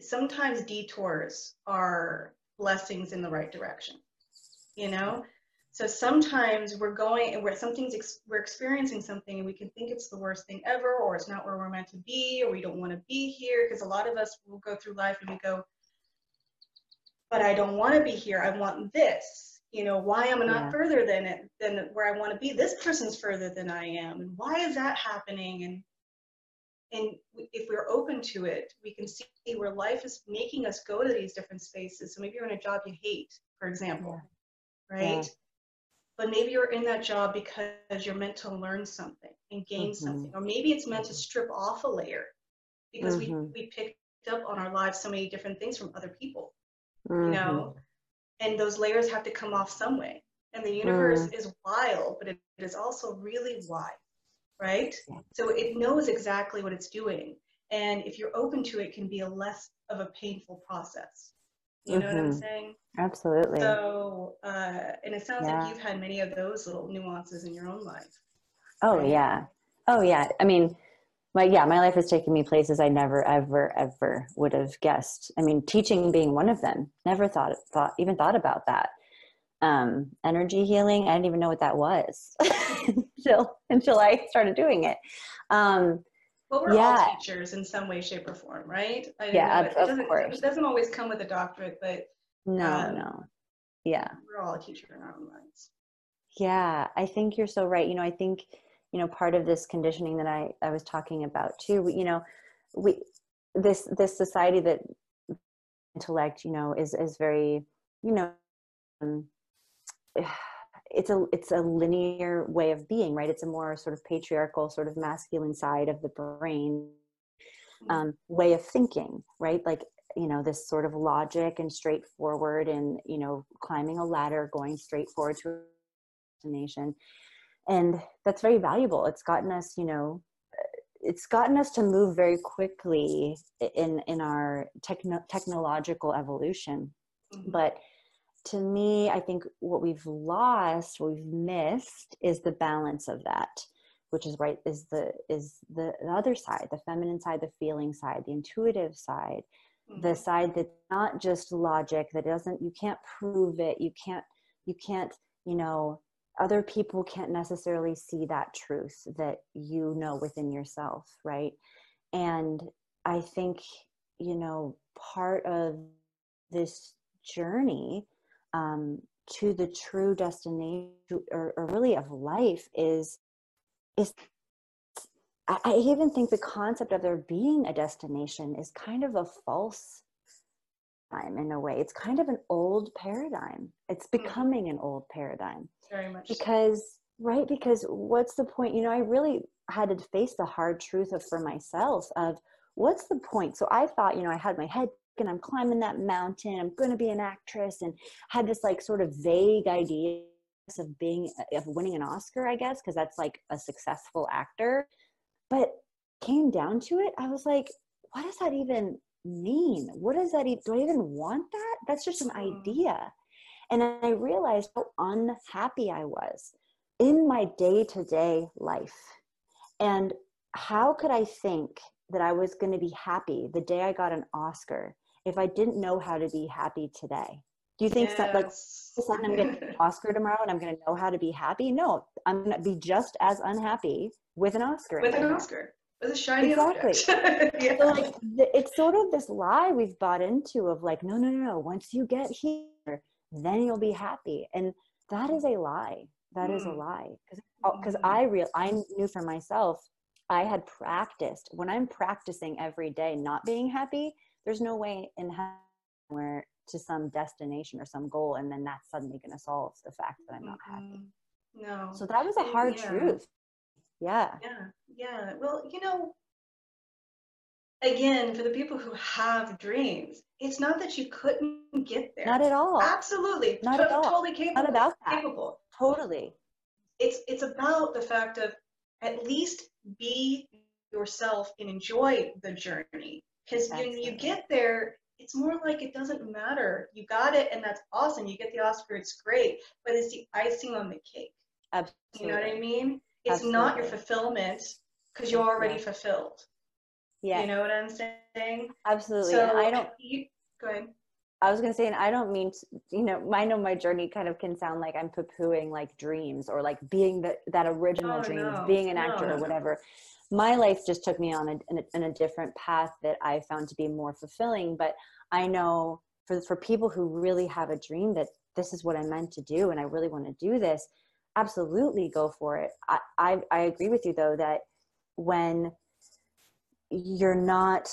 Sometimes detours are blessings in the right direction. You know, so sometimes we're going and we're something's ex- we're experiencing something and we can think it's the worst thing ever, or it's not where we're meant to be, or we don't want to be here. Because a lot of us will go through life and we go, but I don't want to be here. I want this. you know why am i not Yeah. further than it than where i want to be this person's further than i am and why is that happening and and if we're open to it we can see where life is making us go to these different spaces so maybe you're in a job you hate for example right Yeah. but maybe you're in that job because you're meant to learn something and gain Mhm. something or maybe it's meant to strip off a layer because Mhm. we we picked up on our lives so many different things from other people you Mhm. know and those layers have to come off some way and the universe Mm. is wild but it is also really wide right Yeah. so it knows exactly what it's doing and if you're open to it, it can be a less of a painful process you know what i'm Mhm. saying Absolutely. so uh, and it sounds Yeah. like you've had many of those little nuances in your own life Oh Right. yeah. Oh yeah. I mean, my yeah, my life has taken me places I never ever ever would have guessed. I mean, teaching being one of them. Never thought thought even thought about that. Um, energy healing. I didn't even know what that was until until I started doing it. Um, well we're Yeah. all teachers in some way shape or form right I Yeah, know it of doesn't, course. it doesn't always come with a doctorate but no, Um, no. Yeah. we're all a teacher in our own minds Yeah, I think you're so right. You know, I think, you know, part of this conditioning that I, I was talking about too, you know, we, this, this society that intellect, you know, is, is very, you know, um, it's a, it's a linear way of being, right? It's a more sort of patriarchal, sort of masculine side of the brain, um, way of thinking, right? Like, you know, this sort of logic and straightforward and, you know, climbing a ladder, going straight forward to a destination. And that's very valuable. It's gotten us, you know, it's gotten us to move very quickly in, in our techno- technological evolution. Mhm. But to me, I think what we've lost, what we've missed is the balance of that which is right is the is the, the other side the feminine side the feeling side the intuitive side the Mhm. side that's not just logic that doesn't you can't prove it you can't you can't you know other people can't necessarily see that truth that you know within yourself right? And i think you know part of this journey um, to the true destination or, or really of life is is I, I even think the concept of there being a destination is kind of a false time in a way. It's kind of an old paradigm. It's Mhm. becoming an old paradigm very much so. because right because what's the point you know i really had to face the hard truth of for myself of what's the point so i thought you know i had my head and i'm climbing that mountain i'm going to be an actress and had this like sort of vague idea of being of winning an oscar i guess because that's like a successful actor but came down to it i was like what does that even mean what does that e- do i even want that that's just an Mm. idea and i realized how unhappy i was in my day-to-day life and how could i think that i was going to be happy the day i got an oscar if i didn't know how to be happy today do you think that like Yes. a sudden I'm going to get an Oscar tomorrow and I'm going to know how to be happy? No, I'm going to be just as unhappy with an Oscar. with an. Oscar, with a shiny Exactly. object. yeah. So like, it's sort of this lie we've bought into of like, no, no, no, no. Once you get here, then you'll be happy, and that is a lie. That is a Mm. lie because because Mm. I real I knew for myself I had practiced when I'm practicing every day not being happy. There's no way in hell where to some destination or some goal, and then that's suddenly going to solve the fact that I'm not happy. Mhm. No. So that was a hard yeah. truth. Yeah. Yeah, yeah. Well, you know, again, for the people who have dreams, it's not that you couldn't get there. Not at all. Absolutely, Not at all. totally capable. Not about that. Capable. Totally. It's it's about the fact of at least be yourself and enjoy the journey. Because when you get there, it's more like it doesn't matter. You got it, and that's awesome. You get the Oscar, it's great, but it's the icing on the cake. Absolutely. You know what I mean? It's not your fulfillment because you're already fulfilled. Yeah. You know what I'm saying? absolutely. So and I don't. You, go ahead. I was gonna say, and I don't mean, to, you know, I know my journey kind of can sound like I'm poo-pooing like dreams or like being the, that original Oh, dream no. of being an actor no, or no. whatever. My life just took me on a, in, a, in a different path that I found to be more fulfilling. But I know for for people who really have a dream that this is what i'm meant to do and i really want to do this absolutely go for it. I, I i agree with you though that when you're not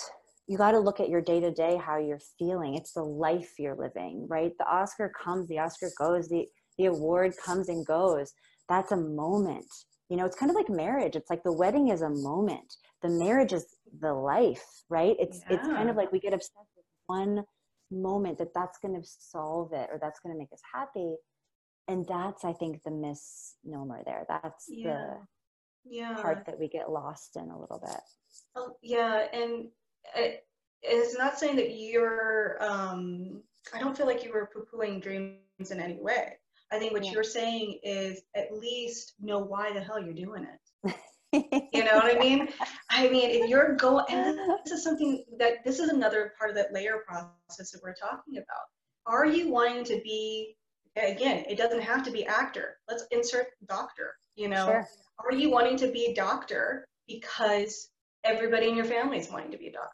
you got to look at your day to day how you're feeling. It's the life you're living right? The oscar comes the oscar goes the the award comes and goes. That's a moment. You know it's kind of like marriage. It's like the wedding is a moment. The marriage is the life right? It's yeah. it's kind of like we get obsessed with one moment that that's going to solve it or that's going to make us happy and that's i think the misnomer there that's yeah. the yeah. part that we get lost in a little bit oh, yeah and it, it's not saying that you're um i don't feel like you were poo-pooing dreams in any way i think what yeah. you're saying is at least know why the hell you're doing it you know what I mean? I mean, if you're going, and this is something that this is another part of that layer process that we're talking about. Are you wanting to be, again, it doesn't have to be actor. Let's insert doctor, you know? Sure. Are you wanting to be a doctor because everybody in your family is wanting to be a doctor?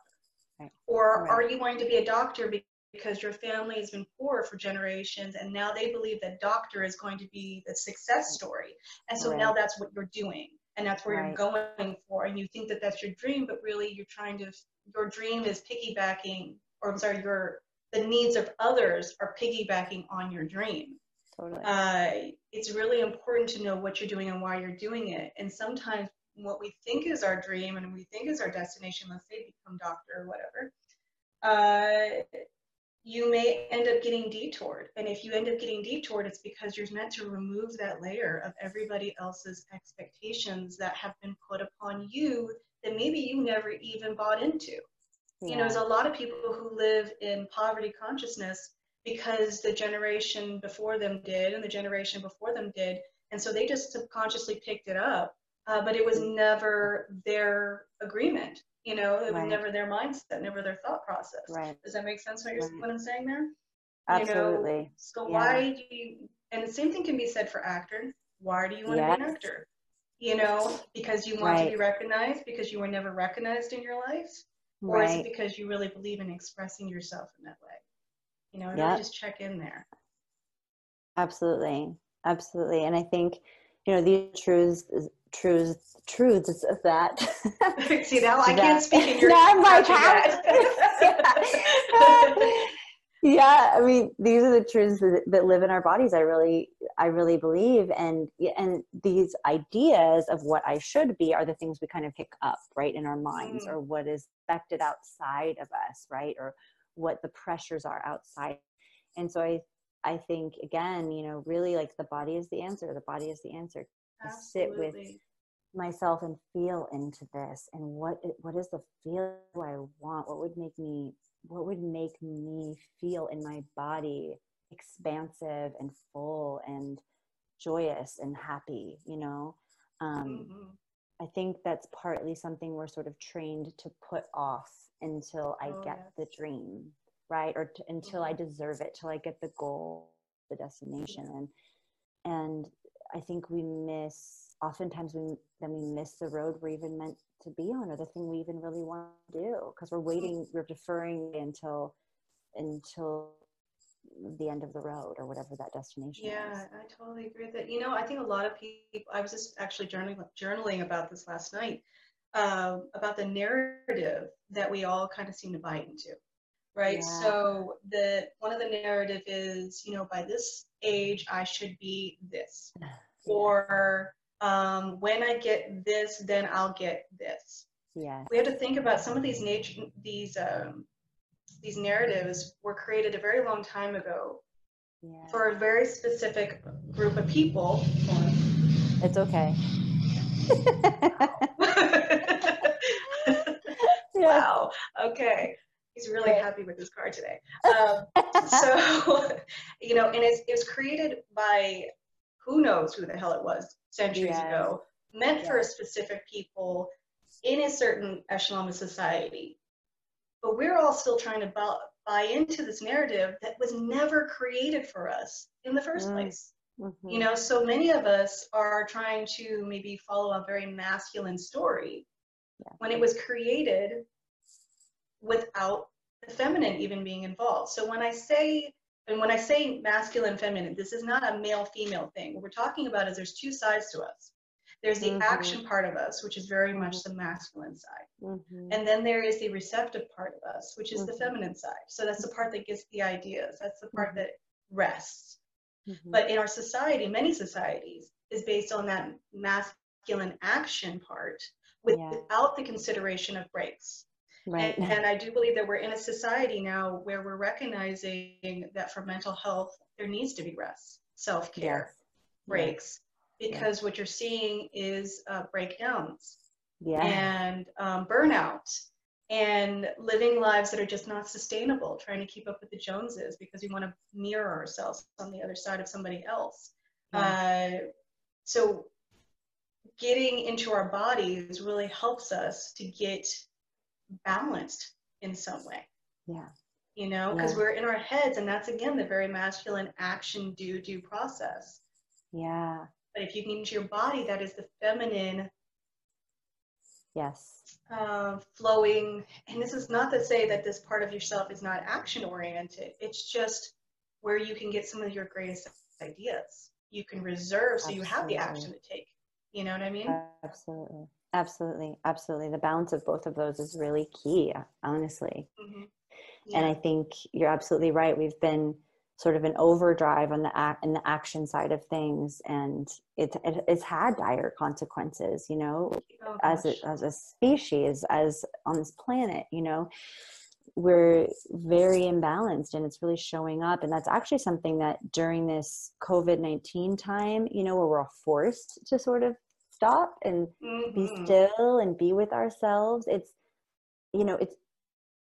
Right. Or right. are you wanting to be a doctor because your family has been poor for generations and now they believe that doctor is going to be the success story. And so right. now that's what you're doing and that's where you're going for and you think that that's your dream but really you're trying to your dream is piggybacking or i'm sorry your the needs of others are piggybacking on your dream totally. Uh, it's really important to know what you're doing and why you're doing it and sometimes what we think is our dream and we think is our destination let's say become doctor or whatever uh, you may end up getting detoured. And if you end up getting detoured, it's because you're meant to remove that layer of everybody else's expectations that have been put upon you that maybe you never even bought into. Yeah. You know, there's a lot of people who live in poverty consciousness because the generation before them did and the generation before them did. And so they just subconsciously picked it up, uh, but it was never their agreement. You know, it right. was never their mindset, never their thought process. Right. Does that make sense what, you're, right. what I'm saying there? Absolutely. You know, so yeah. why do you, and the same thing can be said for actors. Why do you want yes. to be an actor? You know, because you want right. to be recognized, because you were never recognized in your life? Or right. is it because you really believe in expressing yourself in that way? You know, yep. just check in there. Absolutely. Absolutely. And I think, you know, these truths truths truths of that. See now I can't speak in your now I'm yeah. I mean these are the truths that, that live in our bodies. I really I really believe and and these ideas of what I should be are the things we kind of pick up right in our minds mm. or what is expected outside of us, right? Or what the pressures are outside. And so I I think again, you know, really like the body is the answer. The body is the answer. sit with myself and feel into this and what what is the feel I want? What would make me what would make me feel in my body expansive and full and joyous and happy, you know? Um, mm-hmm. I think that's partly something we're sort of trained to put off until I oh, get yes. the dream, right? Or to, until I mm-hmm. deserve it, till I get the goal, the destination, and and I think we miss. Oftentimes, we then we miss the road we're even meant to be on, or the thing we even really want to do, because we're waiting, we're deferring until until the end of the road or whatever that destination yeah, is. I totally agree with that. You know, I think a lot of people, I was just actually journaling, journaling about this last night, uh, about the narrative that we all kind of seem to buy into right yeah. so the one of the narrative is you know by this age i should be this yeah. or um, when i get this then i'll get this. Yeah we have to think about some of these nature these um, these narratives were created a very long time ago yeah. for a very specific group of people. It's okay. Wow. Okay. He's really happy with his car today. Um, so, you know, and it's, it was created by who knows who the hell it was centuries yes. ago, meant yes. for a specific people in a certain echelon of society. But we're all still trying to buy, buy into this narrative that was never created for us in the first mm. place. Mm-hmm. You know, so many of us are trying to maybe follow a very masculine story yeah. when it was created without the feminine even being involved. So when I say and when I say masculine, feminine, this is not a male female thing. What we're talking about is there's two sides to us. There's the mm-hmm. action part of us, which is very much the masculine side. Mm-hmm. And then there is the receptive part of us, which is the mm-hmm. feminine side. So that's the part that gets the ideas, that's the part mm-hmm. that rests. Mm-hmm. But in our society, many societies, is based on that masculine action part without yeah. the consideration of breaks. Right. And, and, I do believe that we're in a society now where we're recognizing that for mental health, there needs to be rest, self care, yes. breaks, because yes. what you're seeing is uh, breakdowns yeah. and um, burnout and living lives that are just not sustainable, trying to keep up with the Joneses because we want to mirror ourselves on the other side of somebody else. Uh, so, getting into our bodies really helps us to get balanced in some way. Yeah. You know, because yeah. we're in our heads, and that's again the very masculine action do do process. Yeah. But if you can into your body, that is the feminine. Yes. Uh, flowing, and this is not to say that this part of yourself is not action oriented. It's just where you can get some of your greatest ideas. You can reserve so Absolutely. you have the action to take. You know what I mean? Absolutely. Absolutely, absolutely. The balance of both of those is really key, honestly. Mm-hmm. Yeah. And I think you're absolutely right. We've been sort of an overdrive on the act in the action side of things, and it, it it's had dire consequences. You know, oh, as a, as a species, as on this planet. You know, we're very imbalanced, and it's really showing up. And that's actually something that during this COVID nineteen time, you know, where we're all forced to sort of stop and mm-hmm. be still and be with ourselves it's you know it's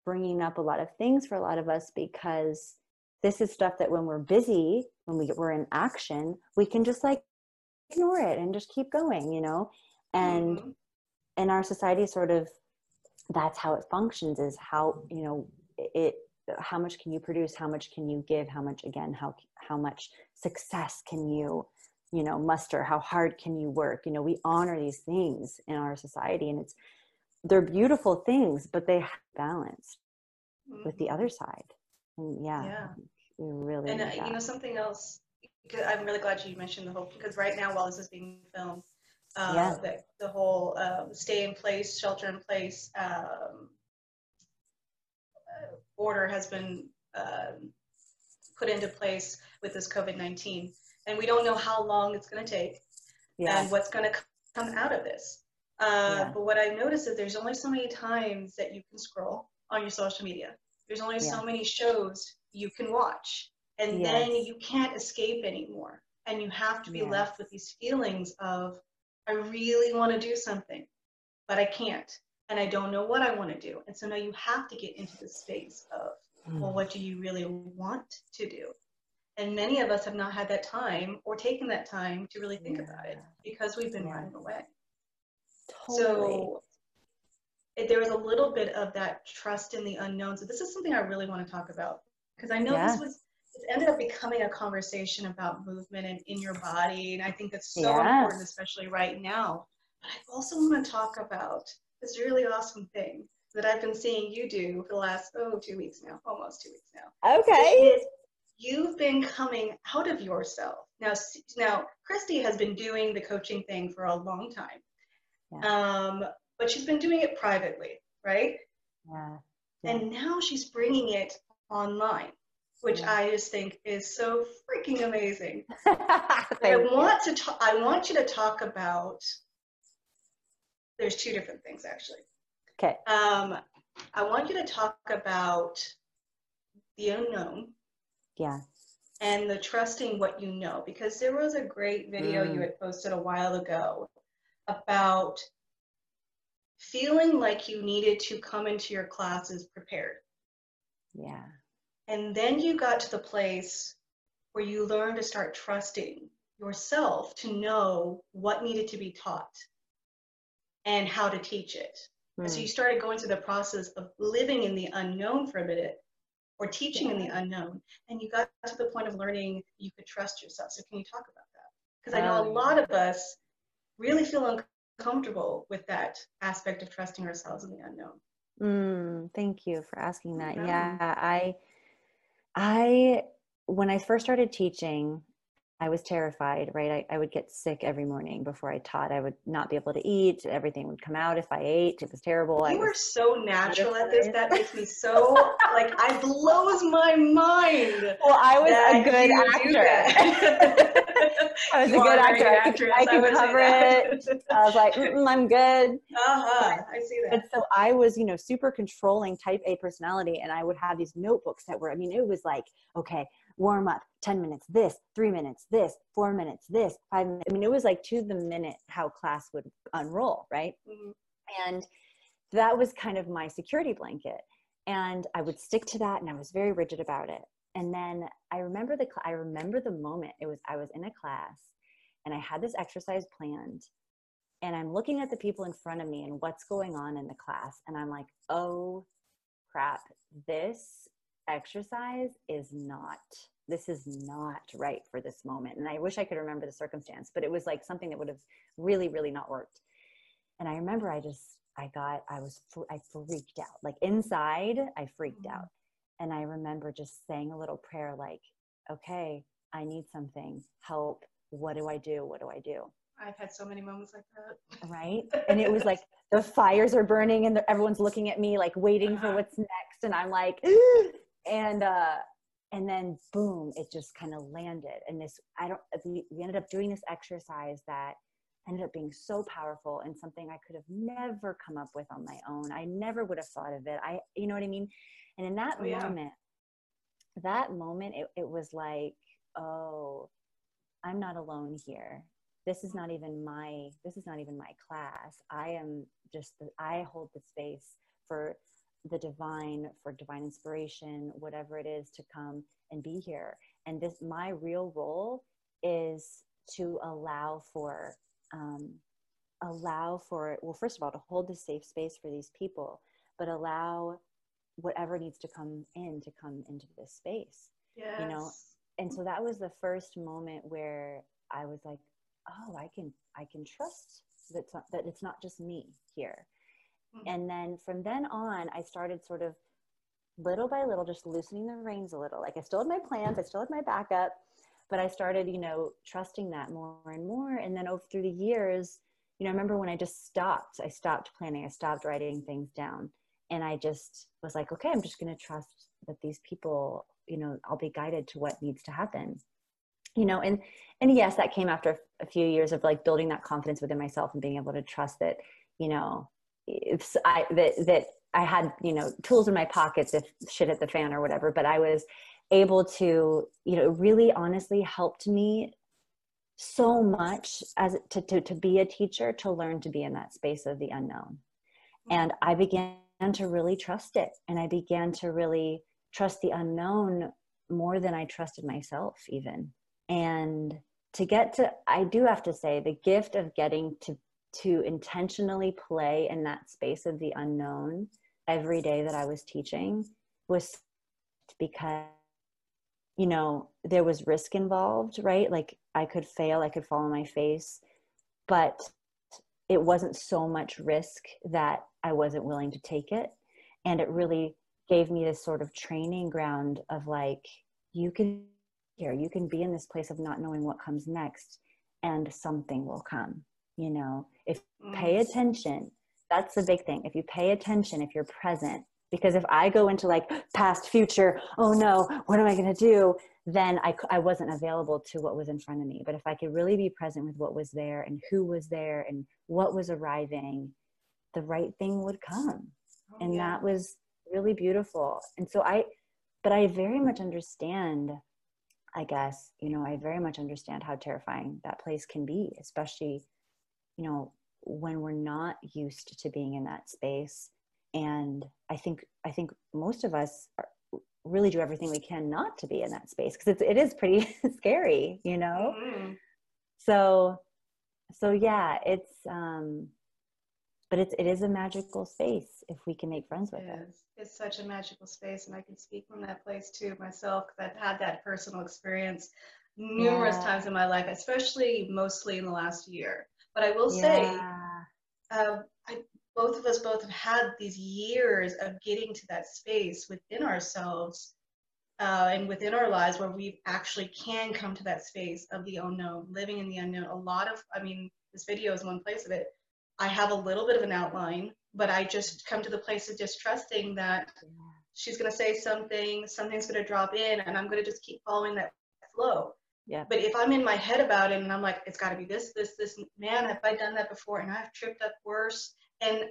bringing up a lot of things for a lot of us because this is stuff that when we're busy when we, we're in action we can just like ignore it and just keep going you know and mm-hmm. in our society sort of that's how it functions is how you know it how much can you produce how much can you give how much again how how much success can you you know muster how hard can you work you know we honor these things in our society and it's they're beautiful things but they have balance mm-hmm. with the mm-hmm. other side and yeah, yeah. we really and uh, you know something else i'm really glad you mentioned the whole because right now while this is being filmed uh, yeah. the, the whole uh, stay in place shelter in place um, uh, order has been um, put into place with this covid-19 and we don't know how long it's going to take yeah. and what's going to come out of this. Uh, yeah. But what I noticed is there's only so many times that you can scroll on your social media. There's only yeah. so many shows you can watch, and yes. then you can't escape anymore. And you have to be yeah. left with these feelings of, I really want to do something, but I can't, and I don't know what I want to do. And so now you have to get into the space of, mm. well, what do you really want to do? And many of us have not had that time or taken that time to really think yeah. about it because we've been yeah. running away. Totally. So it, there was a little bit of that trust in the unknown. So this is something I really want to talk about because I know yeah. this was it ended up becoming a conversation about movement and in your body, and I think that's so yes. important, especially right now. But I also want to talk about this really awesome thing that I've been seeing you do for the last oh two weeks now, almost two weeks now. Okay you've been coming out of yourself. Now, now Kristi has been doing the coaching thing for a long time, yeah. um, but she's been doing it privately, right? Yeah. yeah. And now she's bringing it online, which yeah. I just think is so freaking amazing. I want to talk. I want you to talk about. There's two different things actually. Okay. Um, I want you to talk about the unknown yeah. And the trusting what you know, because there was a great video mm. you had posted a while ago about feeling like you needed to come into your classes prepared. Yeah. And then you got to the place where you learned to start trusting yourself to know what needed to be taught and how to teach it. Mm. So hmm. you started going through the process of living in the unknown for a minute or teaching in the unknown and you got to the point of learning you could trust yourself. So can you talk about that? Because i know a um, lot of us really feel uncomfortable with that aspect of trusting ourselves in the unknown. Mm, thank you for asking that. Yeah. yeah i i when I first started teaching, I was terrified, right? I, I would get sick every morning before I taught. I would not be able to eat. Everything would come out if I ate. It was terrible. You I are was, so natural at this. That makes me so like I blows my mind. well, I was a good actor. I was You a good actor. I could, I could say cover it. I was like, Mm-mm, I'm good. uh-huh. I see that. And so I was, you know, super controlling type A personality. And I would have these notebooks that were, I mean, it was like, okay, warm up, 10 minutes, this, three minutes, this, four minutes, this, five minutes. I mean, it was like to the minute how class would unroll, right? Mhm. And that was kind of my security blanket. And I would stick to that and I was very rigid about it. And then I remember the, I remember the moment it was, I was in a class and I had this exercise planned and I'm looking at the people in front of me and what's going on in the class. And I'm like, oh crap, this exercise is not, this is not right for this moment. And I wish I could remember the circumstance, but it was like something that would have really, really not worked. And I remember I just, I got, I was, I freaked out. Like inside, I freaked Mhm. out. And I remember just saying a little prayer like, okay, I need something, help. What do I do? What do I do? I've had so many moments like that. right and it was like the fires are burning and the, everyone's looking at me like waiting for Uh-huh. what's next and i'm like and uh and then boom it just kind of landed. And this i don't we, we ended up doing this exercise that ended up being so powerful and something i could have never come up with on my own. I never would have thought of it. I you know what i mean? And in that Oh, yeah. moment that moment it, it was like oh i'm not alone here. This is not even my this is not even my class. I am just the, i hold the space for the divine for divine inspiration whatever it is to come and be here and this my real role is to allow for um, allow for well first of all to hold the safe space for these people but allow whatever needs to come in to come into this space Yes. You know, and so that was the first moment where i was like oh i can i can trust that that it's not just me here. Mm-hmm. and then from then on i started sort of little by little just loosening the reins a little. Like i still had my plans i still had my backup but i started you know trusting that more and more. And then over through the years you know i remember when i just stopped i stopped planning i stopped writing things down. And i just was like okay i'm just going to trust that these people you know i'll be guided to what needs to happen. You know and and yes that came after a few years of like building that confidence within myself and being able to trust that you know if i that that i had you know tools in my pockets if shit hit the fan or whatever but i was able to you know really honestly helped me so much as to, to to be a teacher to learn to be in that space of the unknown. And i began to really trust it and i began to really trust the unknown more than i trusted myself even. And to get to i do have to say the gift of getting to to intentionally play in that space of the unknown every day that i was teaching was because you know there was risk involved right? Like i could fail i could fall on my face but it wasn't so much risk that i wasn't willing to take it. And it really gave me this sort of training ground of like you can here you can be in this place of not knowing what comes next and something will come you know if Mm. pay attention that's the big thing. If you pay attention if you're present because if i go into like past future oh no what am i going to do? Then I, I wasn't available to what was in front of me. But if i could really be present with what was there and who was there and what was arriving the right thing would come. Oh, and yeah. that was really beautiful. And so i but i very much understand i guess you know i very much understand how terrifying that place can be especially you know when we're not used to being in that space and i think i think most of us are, really do everything we can not to be in that space because it is pretty scary you know Mhm. so so yeah it's um but it's it is a magical space if we can make friends with it It. It's such a magical space, and I can speak from that place too myself because I've had that personal experience numerous Yeah. times in my life, especially mostly in the last year. But I will say, uh, I, both of us both have had these years of getting to that space within ourselves uh, and within our lives where we actually can come to that space of the unknown, living in the unknown. A lot of, I mean, this video is one place of it. I have a little bit of an outline, but I just come to the place of just trusting that she's going to say something, something's going to drop in, and I'm going to just keep following that flow. Yeah. But if I'm in my head about it and I'm like, it's got to be this, this, this, man, have I done that before? And I've tripped up worse. And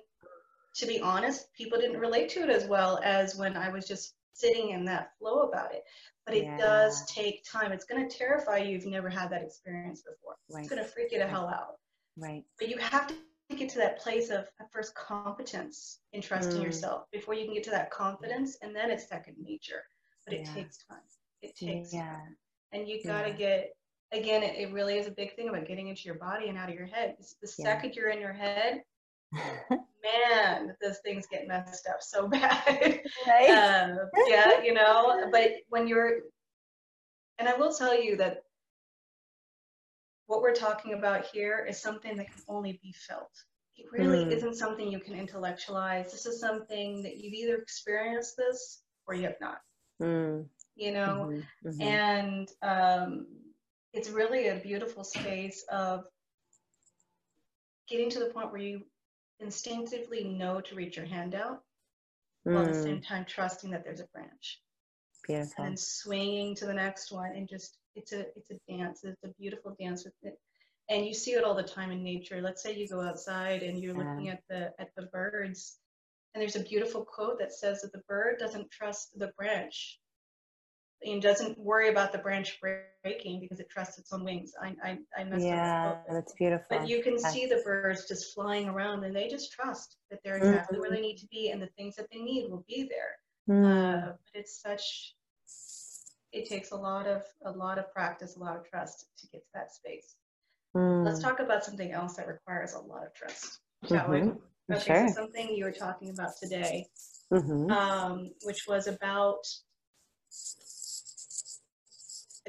to be honest, people didn't relate to it as well as when I was just sitting in that flow about it. But it Yeah. does take time. It's going to terrify you if you've never had that experience before. Right. It's going to freak you the hell out. Right. But you have to get to that place of at first competence in trusting Mm. yourself before you can get to that confidence, and then it's second nature. But it Yeah. takes time. It takes Yeah. time. And you got to Yeah. get, again, it, it really is a big thing about getting into your body and out of your head. The Yeah. second you're in your head, man, those things get messed up so bad. right. uh, yeah, you know, but when you're, and I will tell you that what we're talking about here is something that can only be felt. It really Mm. isn't something you can intellectualize. This is something that you've either experienced this or you have not, Mm, you know? mhm, mhm. And um, it's really a beautiful space of getting to the point where you instinctively know to reach your hand out while at the Mm, same time trusting that there's a branch beautiful. and swinging to the next one and just it's a it's a dance it's a beautiful dance with it and you see it all the time in nature let's say you go outside and you're Yeah. looking at the at the birds and there's a beautiful quote that says that the bird doesn't trust the branch and doesn't worry about the branch breaking because it trusts its own wings i i, I messed up Yeah, that's beautiful. But you can Yes. see the birds just flying around and they just trust that they're Mm-hmm. exactly where they need to be and the things that they need will be there. Mm, Uh, but it's such, it takes a lot of, a lot of practice, a lot of trust to get to that space. Let's mm, talk about something else that requires a lot of trust, shall we? mhm, Okay, Sure. so something you were talking about today, mhm. um, which was about,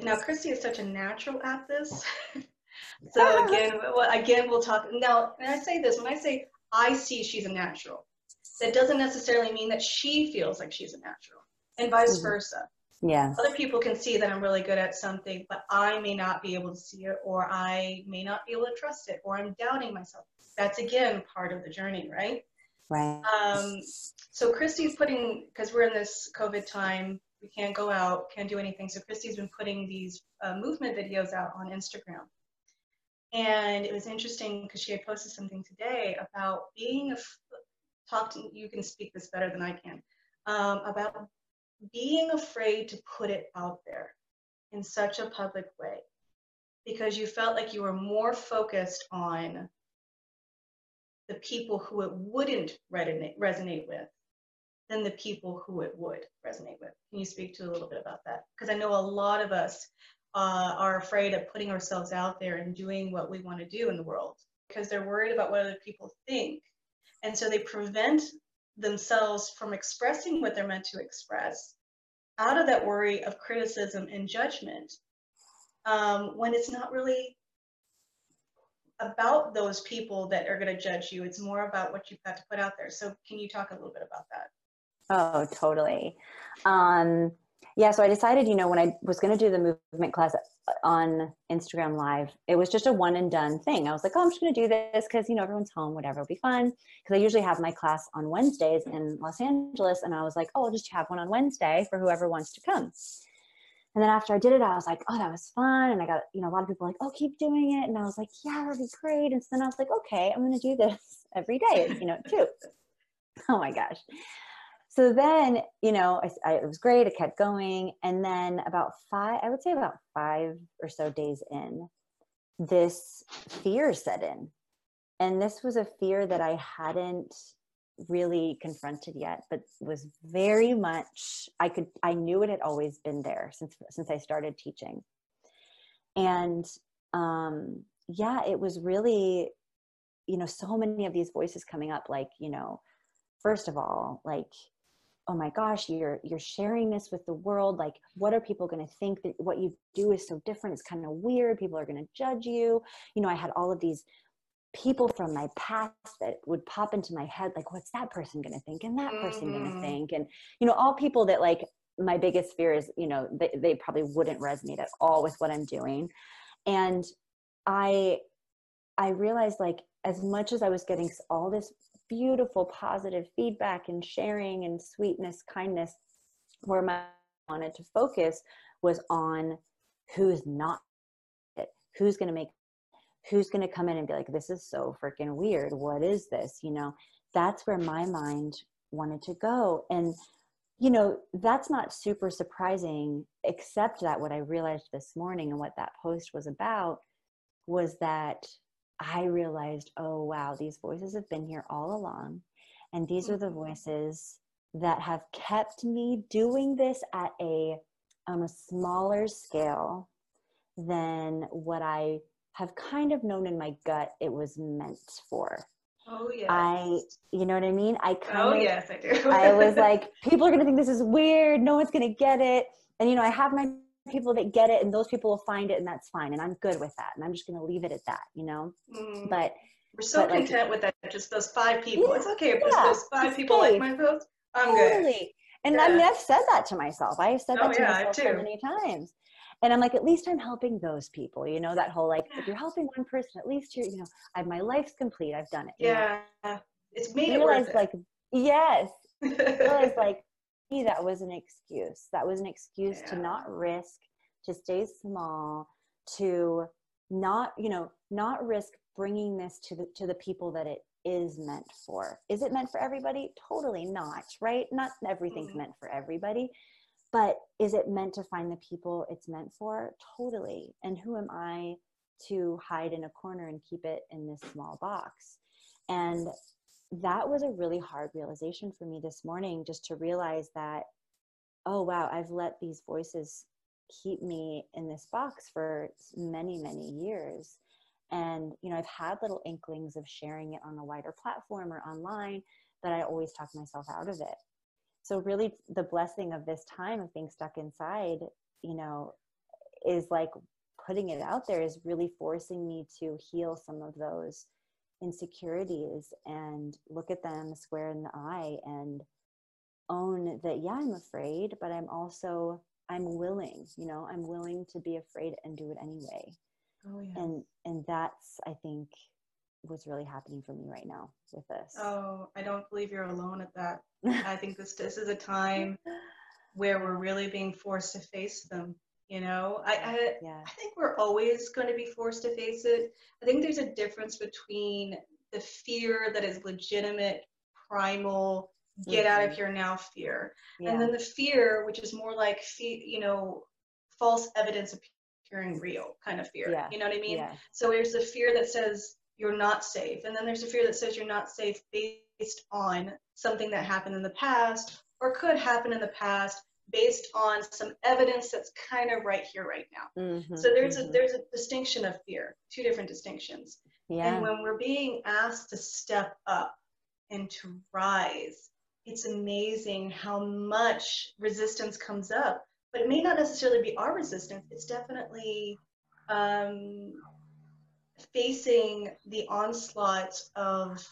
now Kristi is such a natural at this. so again, well, again, we'll talk, now, and I say this, when I say I see she's a natural, that doesn't necessarily mean that she feels like she's a natural and vice Mhm. versa. Yeah. Other people can see that I'm really good at something, but I may not be able to see it or I may not be able to trust it or I'm doubting myself. That's again part of the journey, right? Right. Um, so Kristi's putting, because we're in this COVID time, we can't go out, can't do anything. So Kristi's been putting these uh, movement videos out on Instagram. And it was interesting because she had posted something today about being, a, talk to, you can speak this better than I can, um, about being afraid to put it out there in such a public way because you felt like you were more focused on the people who it wouldn't resonate, resonate with than the people who it would resonate with. Can you speak to a little bit about that? Because I know a lot of us uh, are afraid of putting ourselves out there and doing what we want to do in the world because they're worried about what other people think. And so they prevent themselves from expressing what they're meant to express out of that worry of criticism and judgment um, when it's not really about those people that are going to judge you. It's more about what you've got to put out there. So, can you talk a little bit about that? Oh, totally. Um, yeah, so I decided, you know, when I was going to do the movement class on Instagram Live, it was just a one and done thing. I was like, oh, I'm just going to do this because, you know, everyone's home, whatever, it'll be fun. Because I usually have my class on Wednesdays in Los Angeles. And I was like, oh, I'll just have one on Wednesday for whoever wants to come. And then after I did it, I was like, oh, that was fun. And I got, you know, a lot of people like, oh, keep doing it. And I was like, yeah, that'd be great. And so then I was like, okay, I'm going to do this every day, you know, too. Oh my gosh. So then, you know, I, I, it was great. It kept going. And then about five, I would say about five or so days in, this fear set in. And this was a fear that I hadn't really confronted yet, but was very much, I could, I knew it had always been there since, since I started teaching. And um, yeah, it was really, you know, so many of these voices coming up, like, you know, first of all, like, oh my gosh you're you're sharing this with the world like what are people going to think that what you do is so different it's kind of weird people are going to judge you. You know i had all of these people from my past that would pop into my head like what's that person going to think and that person going to mm-hmm. think? And you know all people that like my biggest fear is you know they, they probably wouldn't resonate at all with what i'm doing. And i i realized like as much as i was getting all this beautiful positive feedback and sharing and sweetness kindness where my mind wanted to focus was on who's not it. Who's going to make who's going to come in and be like this is so freaking weird. What is this? You know? That's where my mind wanted to go. And you know that's not super surprising except that what i realized this morning and what that post was about was that i realized oh wow these voices have been here all along and these are the mm-hmm. voices that have kept me doing this at a on a smaller scale than what i have kind of known in my gut it was meant for Oh yeah. I, you know what I mean? I kind oh, of. yes, I do. I was like, people are gonna think this is weird. No one's gonna get it. And you know, I have my people that get it, and those people will find it, and that's fine. And I'm good with that. And I'm just gonna leave it at that. You know. Mm. But we're so but content like, with that. Just those five people. Yeah, it's okay if yeah, those five people like my post. I'm totally. good. And yeah. I mean, I've said that to myself. I have said that oh, to myself so many times and i'm like at least i'm helping those people you know that whole like if you're helping one person at least you're you know i my life's complete i've done it yeah know? it's made it worth it. like yes realize like me that was an excuse. That was an excuse yeah. to not risk to stay small to not you know not risk bringing this to the to the people that it is meant for. Is it meant for everybody? Totally not right? Not everything's mm-hmm. meant for everybody but is it meant to find the people it's meant for? Totally. And who am i to hide in a corner and keep it in this small box? And that was a really hard realization for me this morning just to realize that oh wow i've let these voices keep me in this box for many many years. And you know i've had little inklings of sharing it on a wider platform or online but i always talk myself out of it. So really the blessing of this time of being stuck inside you know is like putting it out there is really forcing me to heal some of those insecurities and look at them square in the eye and own that yeah i'm afraid but i'm also i'm willing you know i'm willing to be afraid and do it anyway oh, yeah. and and that's i think what's really happening for me right now with this. Oh, I don't believe you're alone at that. I think this this is a time where we're really being forced to face them. You know, I I, yeah. I think we're always going to be forced to face it. I think there's a difference between the fear that is legitimate, primal, get mm-hmm. out of mm-hmm. here now fear, yeah. and then the fear which is more like you know false evidence appearing real kind of fear. Yeah. You know what I mean? Yeah. So there's the fear that says you're not safe. And then there's a fear that says you're not safe based on something that happened in the past or could happen in the past based on some evidence that's kind of right here right now. Mm-hmm, so there's mm-hmm. a there's a distinction of fear, two different distinctions. Yeah. And when we're being asked to step up and to rise, it's amazing how much resistance comes up. But it may not necessarily be our resistance. It's definitely um, facing the onslaught of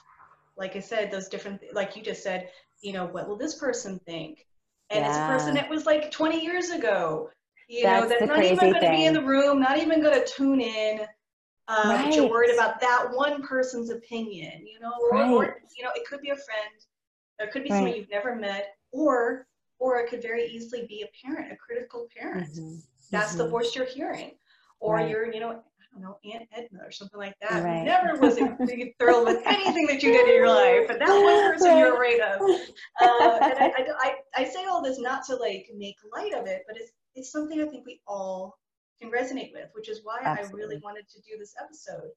like i said those different like you just said you know what will this person think and yeah. it's a person that was like 20 years ago you that's know that's not even going to be in the room not even going to tune in um, right. you're worried about that one person's opinion you know or, right. or you know it could be a friend it could be right. someone you've never met or or it could very easily be a parent a critical parent mm-hmm. that's mm-hmm. the voice you're hearing or you're you know don't know, Aunt Edna or something like that. Right. Never was thrilled with anything that you did in your life, but that one person you're afraid of. Uh, and I, I, I, say all this not to like make light of it, but it's it's something I think we all can resonate with, which is why Absolutely. I really wanted to do this episode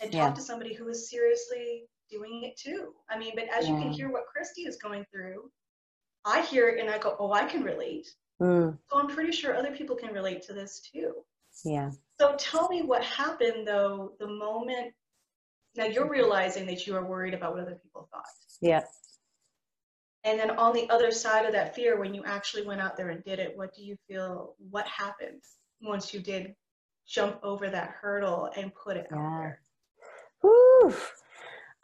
and talk yeah. to somebody who is seriously doing it too. I mean, but as yeah. you can hear what Kristi is going through, I hear it and I go, oh, I can relate. Mm. So I'm pretty sure other people can relate to this too. Yeah. So tell me what happened though the moment now you're realizing that you are worried about what other people thought. Yeah. And then on the other side of that fear, when you actually went out there and did it, what do you feel? What happened once you did jump over that hurdle and put it yeah. out there? Whew.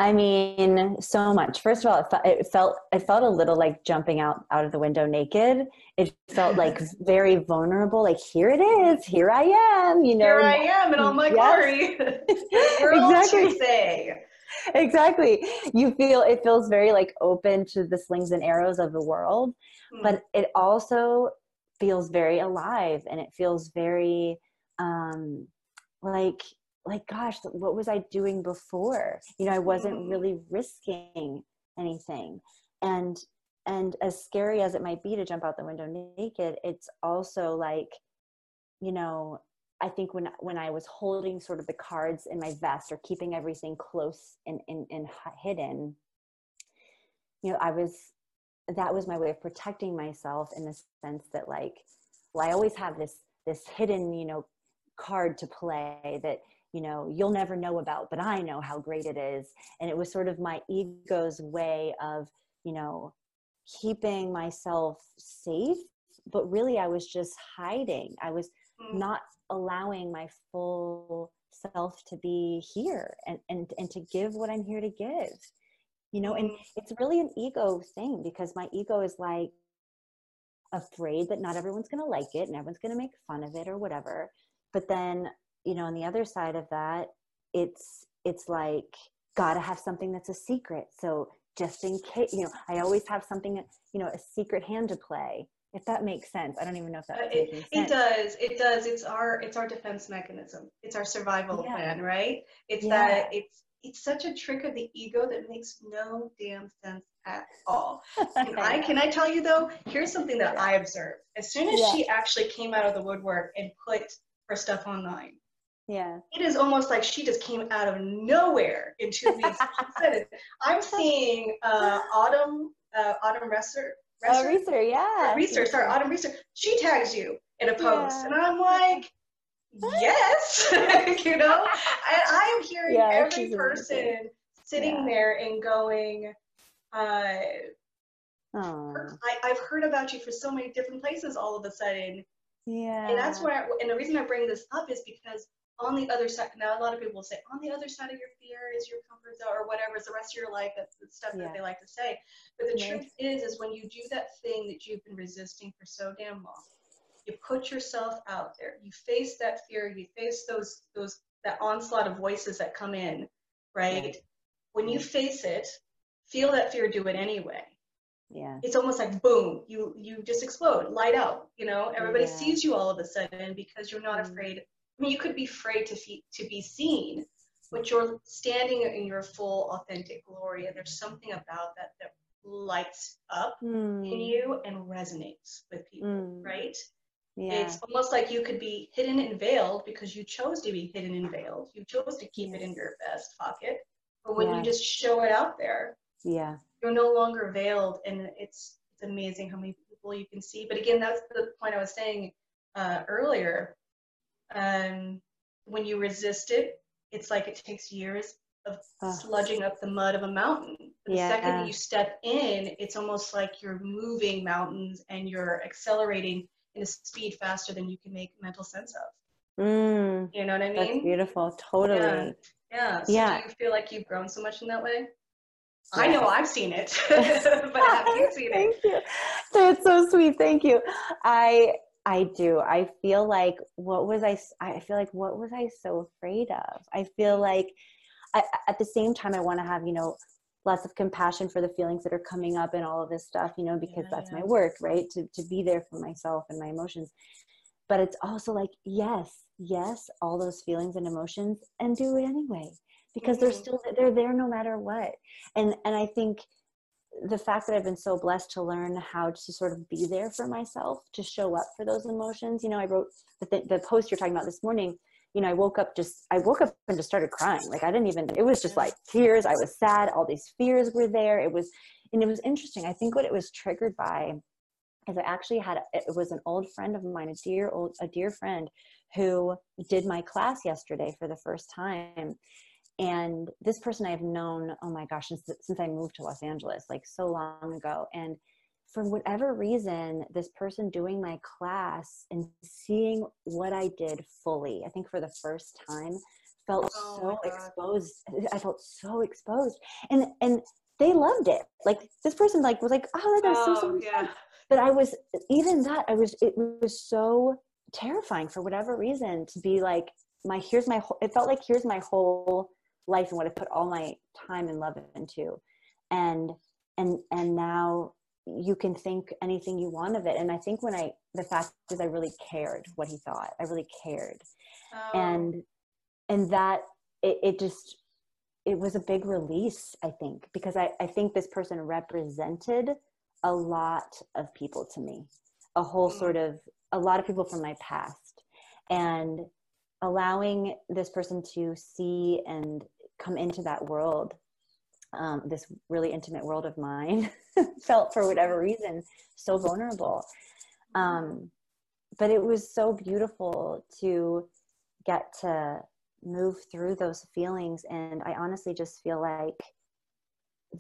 I mean, so much. First of all, it, fe- it felt it felt a little like jumping out out of the window naked. It felt like very vulnerable. Like here it is, here I am. You know, here I am in all my glory. Exactly. exactly. You feel it feels very like open to the slings and arrows of the world, Hmm. but it also feels very alive, and it feels very um, like like gosh, what was I doing before? You know, I wasn't Mm. really risking anything, and and as scary as it might be to jump out the window naked, it's also like, you know, I think when when I was holding sort of the cards in my vest or keeping everything close and and, and hidden, you know, I was that was my way of protecting myself in the sense that like, well, I always have this this hidden, you know, card to play that you know you'll never know about, but I know how great it is, and it was sort of my ego's way of you know keeping myself safe but really i was just hiding i was Hmm. not allowing my full self to be here and, and and to give what i'm here to give you know and Hmm. it's really an ego thing because my ego is like afraid that not everyone's going to like it and everyone's going to make fun of it or whatever but then you know on the other side of that it's it's like gotta have something that's a secret. So just in case you know i always have something you know a secret hand to play if that makes sense. I don't even know if Uh, that's it, it does it does. It's our it's our defense mechanism. It's our survival Yeah. plan right? It's Yeah. that it's it's such a trick of the ego that makes no damn sense at all. Can i can i tell you though? Here's something that i observed. As soon as Yeah. she actually came out of the woodwork and put her stuff online yeah it is almost like she just came out of nowhere in two weeks She said it. i'm seeing uh autumn uh autumn resser oh research yeah research, sorry, Autumn research, she tags you in a post. Yeah. And I'm like, yes, you know? And I am hearing Yeah, every she's amazing. person sitting Yeah. there and going, uh, I, I've heard about you for so many different places all of a sudden. yeah And that's where, I, and the reason I bring this up is because on the other side, now a lot of people will say, on the other side of your fear is your comfort zone or whatever, it's the rest of your life. That's the stuff Yeah. that they like to say. But the Right. truth is, is when you do that thing that you've been resisting for so damn long, you put yourself out there, you face that fear, you face those, those, that onslaught of voices that come in, right? When you face it, feel that fear, do it anyway yeah it's almost like boom you you just explode light out you know everybody Yeah. sees you all of a sudden because you're not Mm. afraid i mean you could be afraid to fe- to be seen but you're standing in your full authentic glory and there's something about that that lights up in Mm, you and resonates with people Mm. right? Yeah. It's almost like you could be hidden and veiled because you chose to be hidden and veiled. You chose to keep it in your vest pocket. But when Yeah. you just show it out there yeah. you're no longer veiled and it's it's amazing how many people you can see. But again that's the point i was saying uh, earlier um, when you resist it it's like it takes years of Ugh. sludging up the mud of a mountain the second Yeah. that you step in it's almost like you're moving mountains and you're accelerating in a speed faster than you can make mental sense of mm, you know what i that's mean beautiful totally yeah so Yeah. do you feel like you've grown so much in that way i know i've seen it but have you seen it Thank you. That's so sweet. Thank you. I I do. I feel like what was I? I feel like what was I so afraid of? I feel like I, at the same time I want to have, you know, lots of compassion for the feelings that are coming up and all of this stuff, you know, because Yeah, that's yeah. my work, right? To to be there for myself and my emotions. But it's also like, yes, yes, all those feelings and emotions and do it anyway because they're Mhm. still they're there no matter what. And and I think the fact that I've been so blessed to learn how to sort of be there for myself, to show up for those emotions. You know, I wrote the, th- the post you're talking about this morning. You know, I woke up just, I woke up and just started crying. Like I didn't even, it was just like tears. I was sad. All these fears were there. It was, and it was interesting. I think what it was triggered by is I actually had, it was an old friend of mine, a dear old, a dear friend who did my class yesterday for the first time and this person i've known oh my gosh since, since i moved to los angeles like so long ago and for whatever reason this person doing my class and seeing what i did fully i think for the first time felt Oh so exposed. I felt so exposed, and and they loved it. Like this person, like was like, "Oh, that's so so Oh, much fun." yeah. But I was even that I was it was so terrifying for whatever reason to be like my here's my whole. It felt like here's my whole life and what I put all my time and love into, and and and now you can think anything you want of it. And I think when I the fact is I really cared what he thought. I really cared Oh, and and that it, it just it was a big release i think because I, I think this person represented a lot of people to me a whole Mm. sort of a lot of people from my past and allowing this person to see and come into that world um, this really intimate world of mine felt for whatever reason so vulnerable. Um, but it was so beautiful to get to move through those feelings. And i honestly just feel like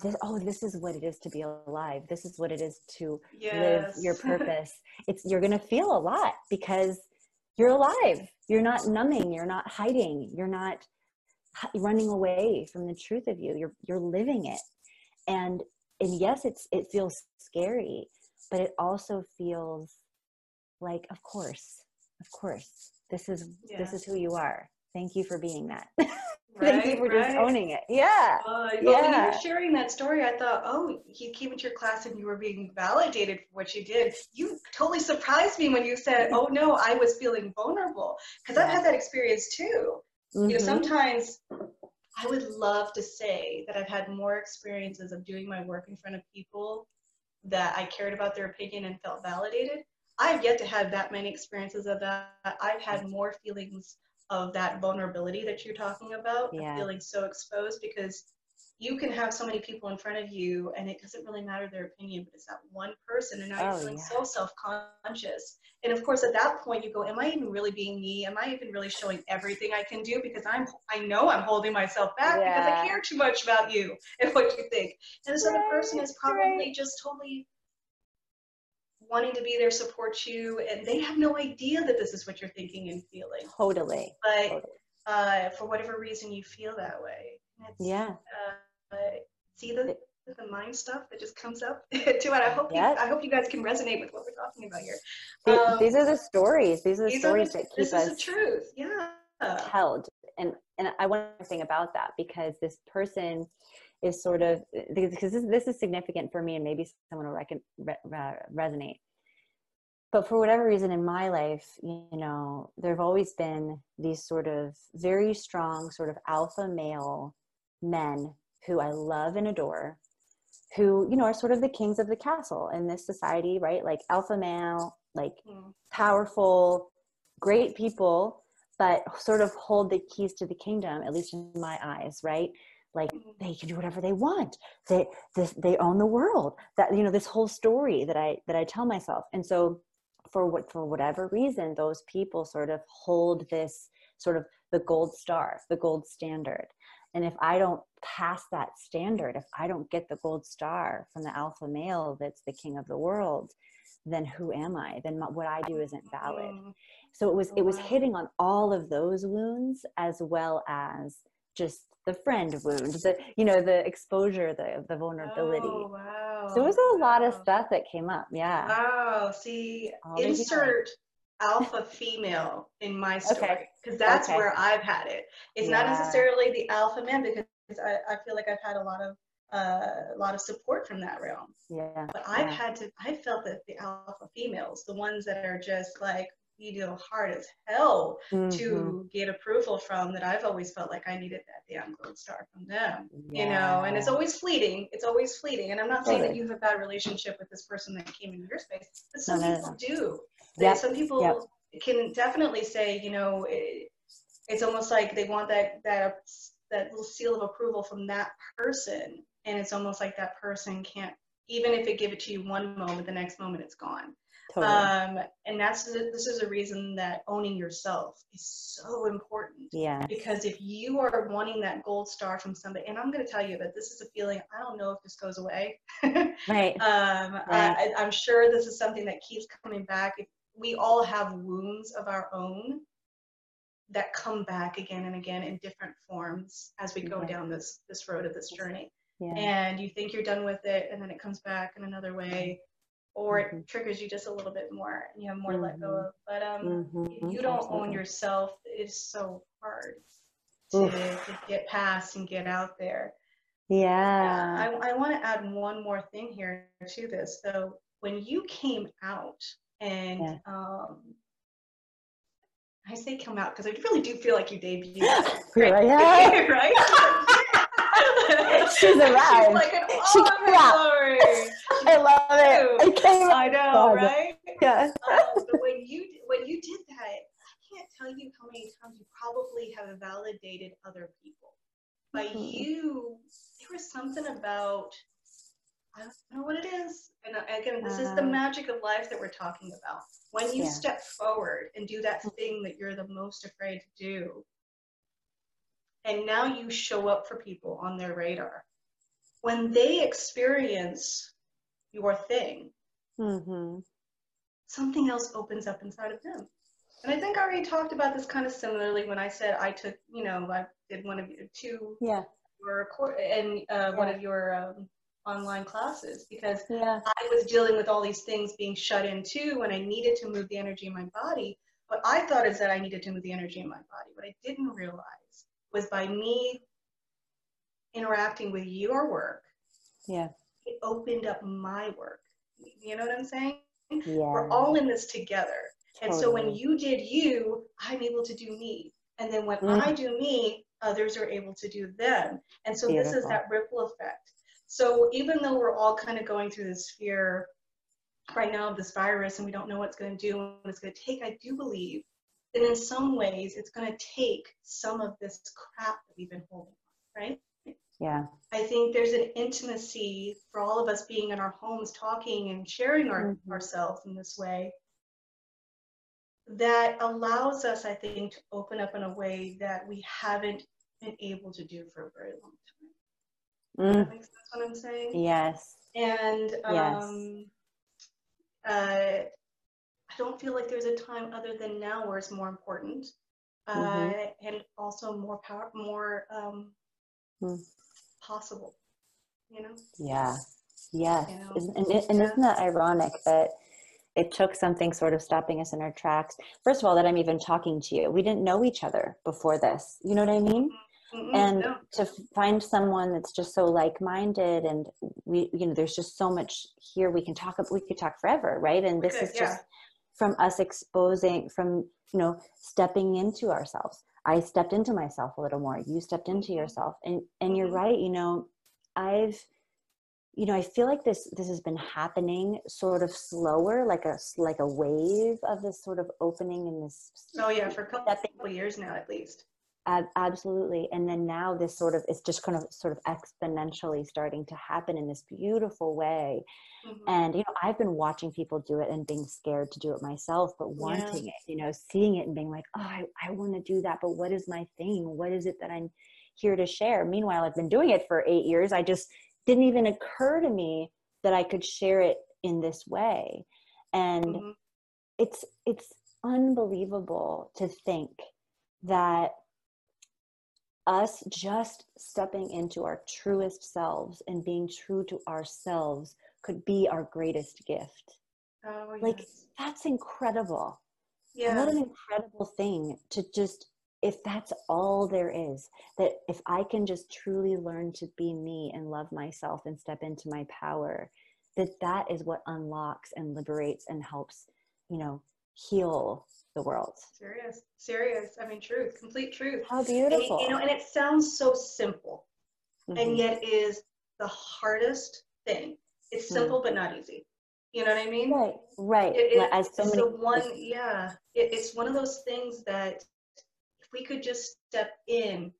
this oh this is what it is to be alive. This is what it is to live your purpose. It's you're going to feel a lot because you're alive. You're not numbing. You're not hiding. You're not running away from the truth of you you're you're living it and and yes it's it feels scary but it also feels like of course of course this is this is who you are thank you for being that right, thank you for right. just owning it yeah Uh, well, when you Yeah. were sharing that story, I thought, oh, you came into your class and you were being validated for what you did. You totally surprised me when you said, oh no, I was feeling vulnerable. Because I've had that experience too. You know, Mhm. sometimes I would love to say that I've had more experiences of doing my work in front of people that I cared about their opinion and felt validated. I've yet to have that many experiences of that. I've had more feelings of that vulnerability that you're talking about, Yeah. feeling so exposed because you can have so many people in front of you and it doesn't really matter their opinion, but it's that one person and now Oh, you're feeling yeah. so self-conscious. And of course at that point you go, Am I even really being me? Am I even really showing everything I can do? Because I'm I know I'm holding myself back because I care too much about you and what you think. And this other person is probably right. just totally wanting to be there, support you, and they have no idea that this is what you're thinking and feeling. totally But totally uh, for whatever reason, you feel that way. It's, yeah uh, see the the mind stuff that just comes up too. And I hope you, I hope you guys can resonate with what we're talking about here. Um, these are the stories these are the these are stories the, that keep this us is the truth. Yeah. held and and i want to think about that because this person is sort of because this, this is significant for me and maybe someone will recon, re, re, resonate but for whatever reason in my life you know there have always been these sort of very strong sort of alpha male men who i love and adore who you know are sort of the kings of the castle in this society right like alpha male like Mm. powerful, great people, but sort of hold the keys to the kingdom, at least in my eyes, right? Like Mhm. they can do whatever they want. They this, they own the world. That you know this whole story that I that I tell myself. And so for what for whatever reason, those people sort of hold this sort of the gold star, the gold standard. And if I don't pass that standard, if I don't get the gold star from the alpha male that's the king of the world, then who am I? Then my, what I do isn't valid. Mm. So it was Oh, it was hitting on all of those wounds as well as just the friend wound, the you know the exposure, the the vulnerability. Oh, wow. so it was a lot of stuff that came up. Yeah. Wow. See, All insert alpha female in my story because that's Okay. where I've had it. It's not necessarily the alpha man because I, I feel like I've had a lot of uh, a lot of support from that realm. Yeah. But I've yeah. had to. I felt that the alpha females, the ones that are just like you know hard as hell Mhm. to get approval from, that I've always felt like I needed that damn gold star from them you know and it's always fleeting it's always fleeting and i'm not saying that you have a bad relationship with this person that came into your space but some no, people no. do Yep, some people yep. can definitely say you know it, it's almost like they want that that that little seal of approval from that person and it's almost like that person can't even if it give it to you one moment the next moment it's gone totally. um, and that's this is a reason that owning yourself is so important yeah. because if you are wanting that gold star from somebody and i'm going to tell you that this is a feeling i don't know if this goes away Right. um, Right. I, i'm sure this is something that keeps coming back if we all have wounds of our own that come back again and again in different forms as we go Okay. down this this road of this journey Yeah. and you think you're done with it and then it comes back in another way or it Mhm. triggers you just a little bit more and you have more to let go Mhm. of but um Mhm, if you don't own yourself it's so hard to, to get past and get out there Yeah. I, I want to add one more thing here to this. So when you came out and Yeah. um, I say come out because I really do feel like you debuted. Here I am. right? She's arrived. She's like an She all came out. I love it. I came I know, Oh, right? Yeah. Um, but when you when you did that, I can't tell you how many times you probably have validated other people. By Mhm. you, there was something about I don't know what it is. And uh, again, this is the Uh, magic of life that we're talking about. When you Yeah. step forward and do that thing that you're the most afraid to do, and now you show up for people on their radar. When they experience your thing, Mm-hmm. something else opens up inside of them. And I think I already talked about this kind of similarly when I said I took, you know, I did one of your two Yeah. your and uh, one of your um, online classes because Yeah. I was dealing with all these things being shut in too, and I needed to move the energy in my body. What I thought is that I needed to move the energy in my body. What I didn't realize was by me interacting with your work, Yeah. it opened up my work. You know what I'm saying? Yeah. We're all in this together. And so when you did you, I'm able to do me. And then when Mm. I do me, others are able to do them. And so this is that ripple effect. So even though we're all kind of going through this fear right now of this virus and we don't know what it's going to do and what it's going to take, I do believe that in some ways it's going to take some of this crap that we've been holding right? Yeah. I think there's an intimacy for all of us being in our homes talking and sharing our, Mhm. ourselves in this way that allows us, I think, to open up in a way that we haven't been able to do for a very long time. Mm. that make sense what I'm saying? Yes. And Yes. um, uh, I don't feel like there's a time other than now where it's more important, uh, Mhm. and also more power, more um, Mm. possible. You know? Yeah. Yes. You know? Isn't- And, and isn't that ironic that it took something sort of stopping us in our tracks? First of all, that I'm even talking to you. We didn't know each other before this. You know what I mean? Mm-mm, and no. to find someone that's just so like-minded and we you know there's just so much here we can talk about we could talk forever right and this could, is just from us exposing from you know stepping into ourselves i stepped into myself a little more you stepped into Mhm. yourself and and you're Mhm. right you know i've you know i feel like this this has been happening sort of slower like a like a wave of this sort of opening in this Oh yeah, for a couple, couple years now at least. Ab- absolutely and then now this sort of it's just kind of sort of exponentially starting to happen in this beautiful way. Mhm. and you know i've been watching people do it and being scared to do it myself but wanting it you know seeing it and being like oh i, I want to do that but what is my thing? What is it that i'm here to share? Meanwhile i've been doing it for eight years. I just didn't even occur to me that i could share it in this way. And Mhm. it's it's unbelievable to think that us just stepping into our truest selves and being true to ourselves could be our greatest gift Oh, like yes. that's incredible yeah. what an incredible thing to just if that's all there is that if i can just truly learn to be me and love myself and step into my power that that is what unlocks and liberates and helps you know heal the world serious, serious. I mean, truth, complete truth. how And, beautiful you know, and it sounds so simple, Mhm. and yet is the hardest thing. It's Mm. simple but not easy. You know what I mean? right right It, it, as so it's many the one, yeah. It, it's one of those things that if we could just step in,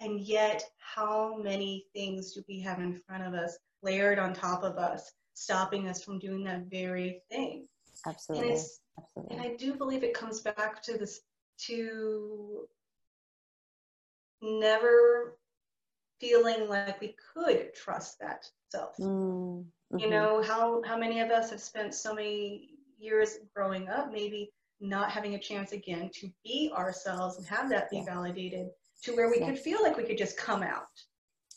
and yet how many things do we have in front of us, layered on top of us, stopping us from doing that very thing? And absolutely it's absolutely and I do believe it comes back to this to never feeling like we could trust that self. Mm, You mhm. know, how how many of us have spent so many years growing up maybe not having a chance again to be ourselves and have that be Yeah. validated to where we Yeah. could feel like we could just come out,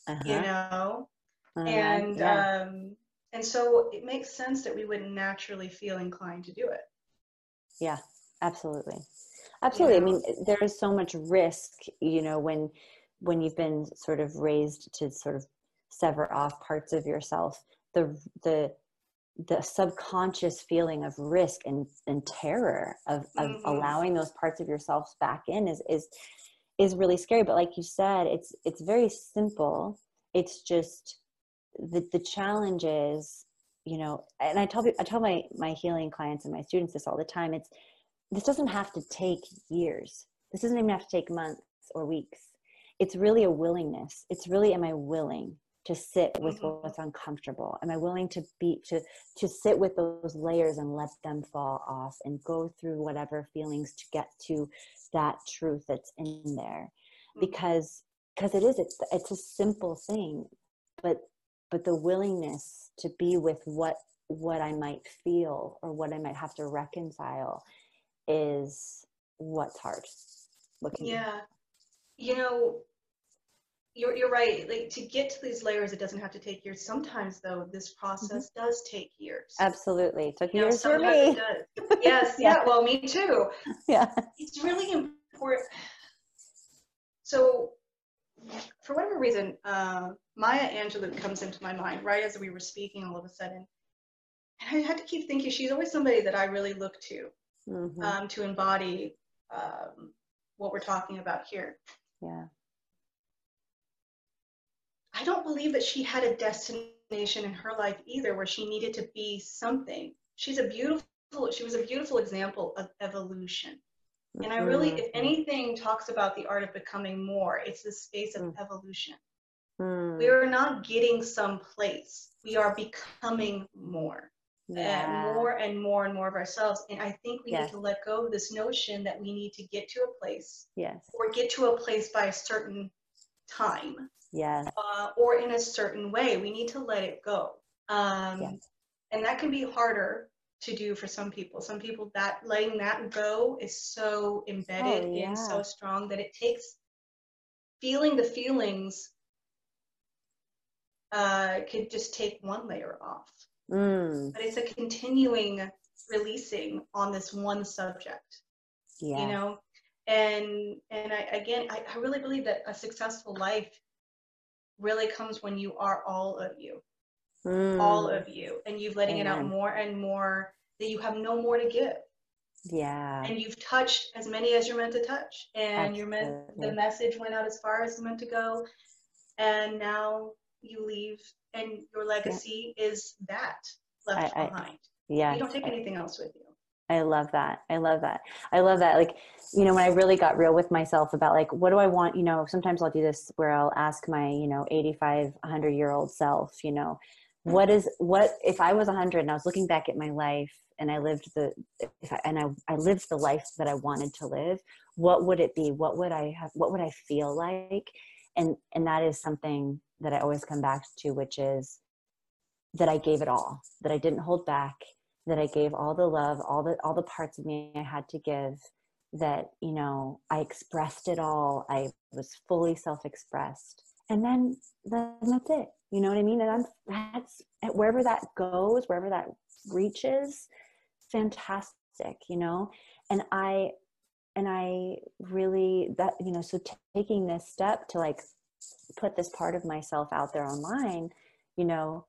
Uh-huh. you know? Uh-huh. And yeah. um, and so it makes sense that we wouldn't naturally feel inclined to do it. yeah, absolutely. Absolutely. I mean, there is so much risk, you know, when when you've been sort of raised to sort of sever off parts of yourself. The the the subconscious feeling of risk and, and terror of, of Mhm. allowing those parts of yourself back in is is is really scary. But like you said, it's it's very simple. It's just the the challenge is, you know, and I tell people, I tell my my healing clients and my students this all the time. It's this doesn't have to take years. This doesn't even have to take months or weeks. It's really a willingness. It's really, am I willing to sit with Mhm. what's uncomfortable? Am I willing to be to to sit with those layers and let them fall off and go through whatever feelings to get to that truth that's in there? Mhm. Because because it is it's it's a simple thing, but but the willingness to be with what what I might feel or what I might have to reconcile is what's hard. You- Yeah. You know, you're, you're right. Like to get to these layers, it doesn't have to take years. Sometimes though, this mm-hmm. process does take years. Absolutely. It took You know, years for sometimes it me. Yes, Yeah. yeah, well, me too. Yeah. It's really important. So, for whatever reason, uh, Maya Angelou comes into my mind right as we were speaking all of a sudden. And I had to keep thinking she's always somebody that I really look to Mhm. um, to embody um, what we're talking about here. yeah. I don't believe that she had a destination in her life either where she needed to be something. She's a beautiful, she was a beautiful example of evolution. And I really, if anything talks about the art of becoming more, it's the space of Mm. evolution. Mm. We are not getting someplace. We are becoming more. yeah. and more and more and more of ourselves. And I think we Yes. need to let go of this notion that we need to get to a place Yes. or get to a place by a certain time Yes. uh, or in a certain way. We need to let it go. Um, Yes. And that can be harder to do for some people. Some people that letting that go is so embedded Oh, and so strong that it takes feeling the feelings uh, could just take one layer off Mm. but it's a continuing releasing on this one subject Yeah. you know and and I, again I, I really believe that a successful life really comes when you are all of you all Mm. of you and you've letting it out more and more that you have no more to give Yeah. and you've touched as many as you're meant to touch and you're meant the message went out as far as it's meant to go and now you leave and your legacy is that left I- I- behind Yeah. you don't take anything else with you I love that. I love that. I love that. Like, you know, when I really got real with myself about like, what do I want? You know, sometimes I'll do this where I'll ask my, you know, 85, 100 year old self, you know, what is, what, if I was 100 and I was looking back at my life and I lived the, if I, and I, I lived the life that I wanted to live, what would it be? What would I have, what would I feel like? And, and that is something that I always come back to, which is that I gave it all, that I didn't hold back, that I gave all the love, all the all the parts of me I had to give, that you know I expressed it all. I was fully self-expressed, and then then that's it. You know what I mean? And I'm, that's wherever that goes, wherever that reaches, fantastic. You know, and I and I really that you know so taking this step to like put this part of myself out there online, you know,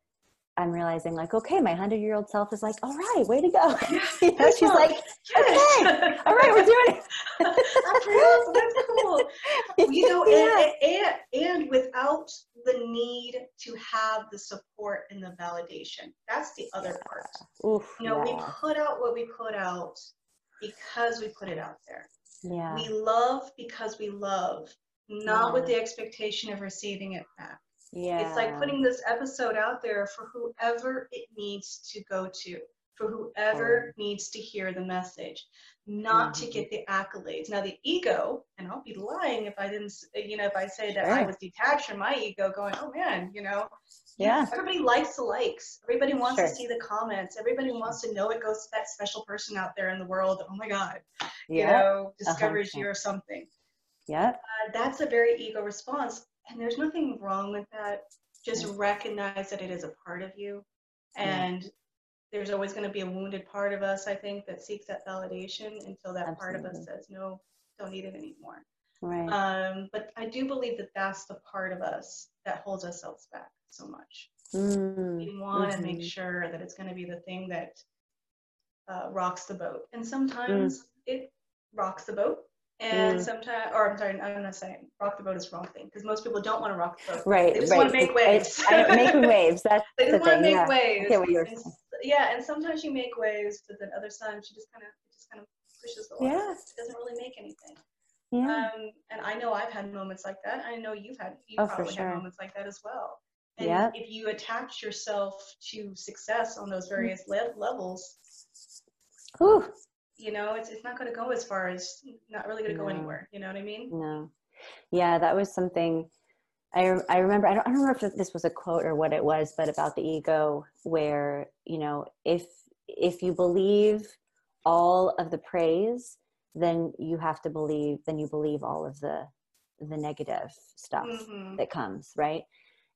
I'm realizing like, okay, my hundred year old self is like, all right, way to go. you know, she's like, okay, all right, we're doing it. That's real. That's cool. You know, Yeah. and, and and without the need to have the support and the validation. That's the other part. Oof, You know, we put out what we put out because we put it out there. yeah, We love because we love, not with the expectation of receiving it back. Yeah. It's like putting this episode out there for whoever it needs to go to. for whoever needs to hear the message, not Mhm. to get the accolades. Now, the ego, and I'll be lying if I didn't, you know, if I say that I was detached from my ego, going, oh man, you know, Yeah. everybody likes the likes. Everybody wants to see the comments. Everybody wants to know it goes to that special person out there in the world. Oh my God, you know, discovers percent. you or something. Yeah. Uh, that's a very ego response. And there's nothing wrong with that. Just recognize that it is a part of you. Yeah. And there's always going to be a wounded part of us, I think, that seeks that validation until that part of us says, no, don't need it anymore. Right. Um, but I do believe that that's the part of us that holds ourselves back so much. Mm, We want to make sure that it's going to be the thing that uh, rocks the boat. And sometimes it rocks the boat. And Mm. sometimes, or I'm sorry, I'm not saying rock the boat is the wrong thing because most people don't want to rock the boat. Right. They just right. want to make waves. Making waves. That's They the just want to thing. make yeah. waves. get what you're And saying. yeah, and sometimes you make waves, but then other times you just kind of it just kind of pushes the water. Yeah. It doesn't really make anything. Yeah. Um, and I know I've had moments like that. I know you've had you Oh, for probably sure. had moments like that as well. And Yep. if you attach yourself to success on those various le- levels, Whew. You know, it's it's not going to go as far as not really going to go anywhere. You know what I mean? No. Yeah, that was something I, I remember. I don't, I don't remember if this was a quote or what it was, but about the ego, where, you know, if, if you believe all of the praise, then you have to believe, then you believe all of the, the negative stuff Mhm. that comes, right?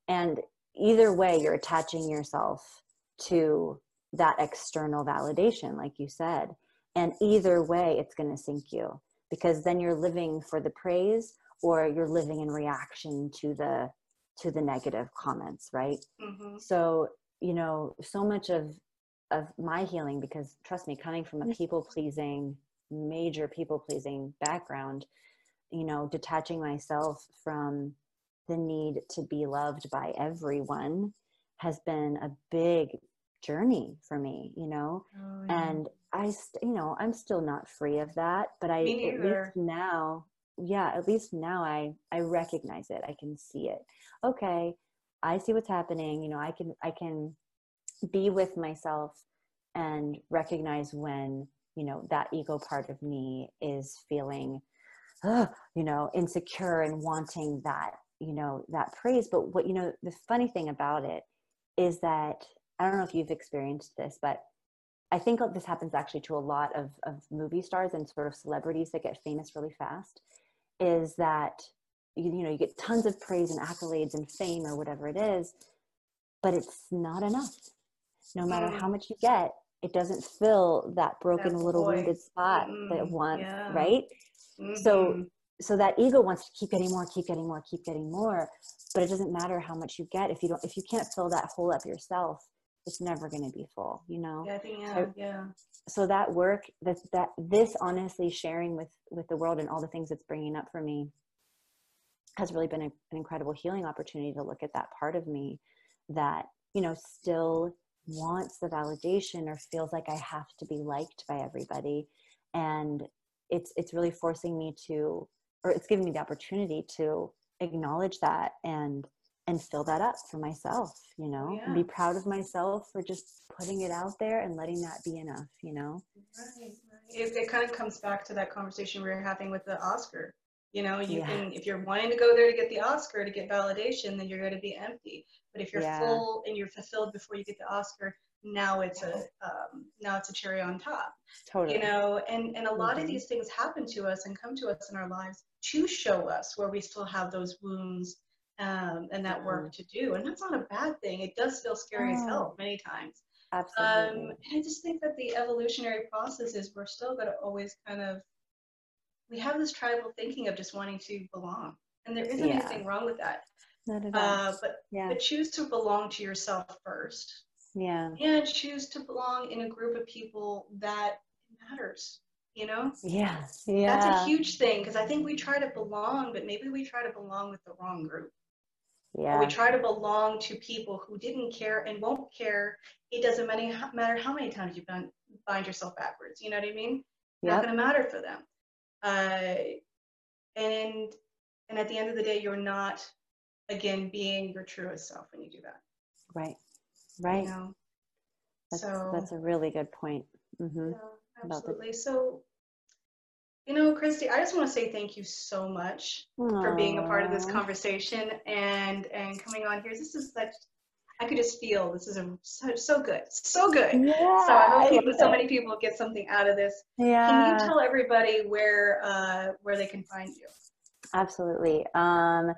And either way, you're attaching yourself to that external validation, like you said. And either way, it's going to sink you because then you're living for the praise or you're living in reaction to the to the negative comments right Mhm. so you know so much of of my healing because trust me coming from a people pleasing major people pleasing background you know detaching myself from the need to be loved by everyone has been a big journey for me you know Oh, yeah. and i st- you know i'm still not free of that but i at least now yeah at least now i i recognize it i can see it. Okay i see what's happening you know i can i can be with myself and recognize when you know that ego part of me is feeling uh, you know insecure and wanting that you know that praise. But what you know the funny thing about it is that i don't know if you've experienced this but i think this happens actually to a lot of, of movie stars and sort of celebrities that get famous really fast is that you, you know you get tons of praise and accolades and fame or whatever it is but it's not enough no matter Mm. how much you get it doesn't fill that broken little void. wounded spot that it Mm-mm. wants Yeah. right so Mhm. so that ego wants to keep getting more keep getting more keep getting more but it doesn't matter how much you get if you don't if you can't fill that hole up yourself it's never going to be full you know yeah, I think yeah, so- yeah. so that work that that this honestly sharing with with the world and all the things it's bringing up for me has really been a, an incredible healing opportunity to look at that part of me that you know still wants the validation or feels like i have to be liked by everybody and it's it's really forcing me to or it's giving me the opportunity to acknowledge that and and fill that up for myself you know and be proud of myself for just putting it out there and letting that be enough you know Right, right. It, it kind of comes back to that conversation we were having with the Oscar. You know, you Yeah. can if you're wanting to go there to get the Oscar to get validation, then you're going to be empty. But if you're Yeah. full and you're fulfilled before you get the Oscar, now it's a um, now it's a cherry on top. totally You know, and and a lot of Mhm. these things happen to us and come to us in our lives to show us where we still have those wounds um, and that work to do. And that's not a bad thing. It does feel scary as hell many times. absolutely Um, and I just think that the evolutionary process is we're still going to always kind of, we have this tribal thinking of just wanting to belong. And there isn't Yeah. anything wrong with that. Not at all. Uh, but, yeah but choose to belong to yourself first yeah and choose to belong in a group of people that matters, you know? yeah yeah That's a huge thing because I think we try to belong, but maybe we try to belong with the wrong group. Yeah we try to belong to people who didn't care and won't care. It doesn't matter, how many times you bind, yourself backwards. You know what I mean? Not yep going to matter for them. Uh, and and at the end of the day, you're not again being your truest self when you do that. right right You know? That's, so that's a really good point. hmm yeah, absolutely. So, you know, Kristi, I just want to say thank you so much for being a part of this conversation and and coming on here. This is such I could just feel this is a, so, so good, so good. Yeah, So I hope I people, love so many people get something out of this. Yeah. Can you tell everybody where uh, where they can find you? Absolutely. Um,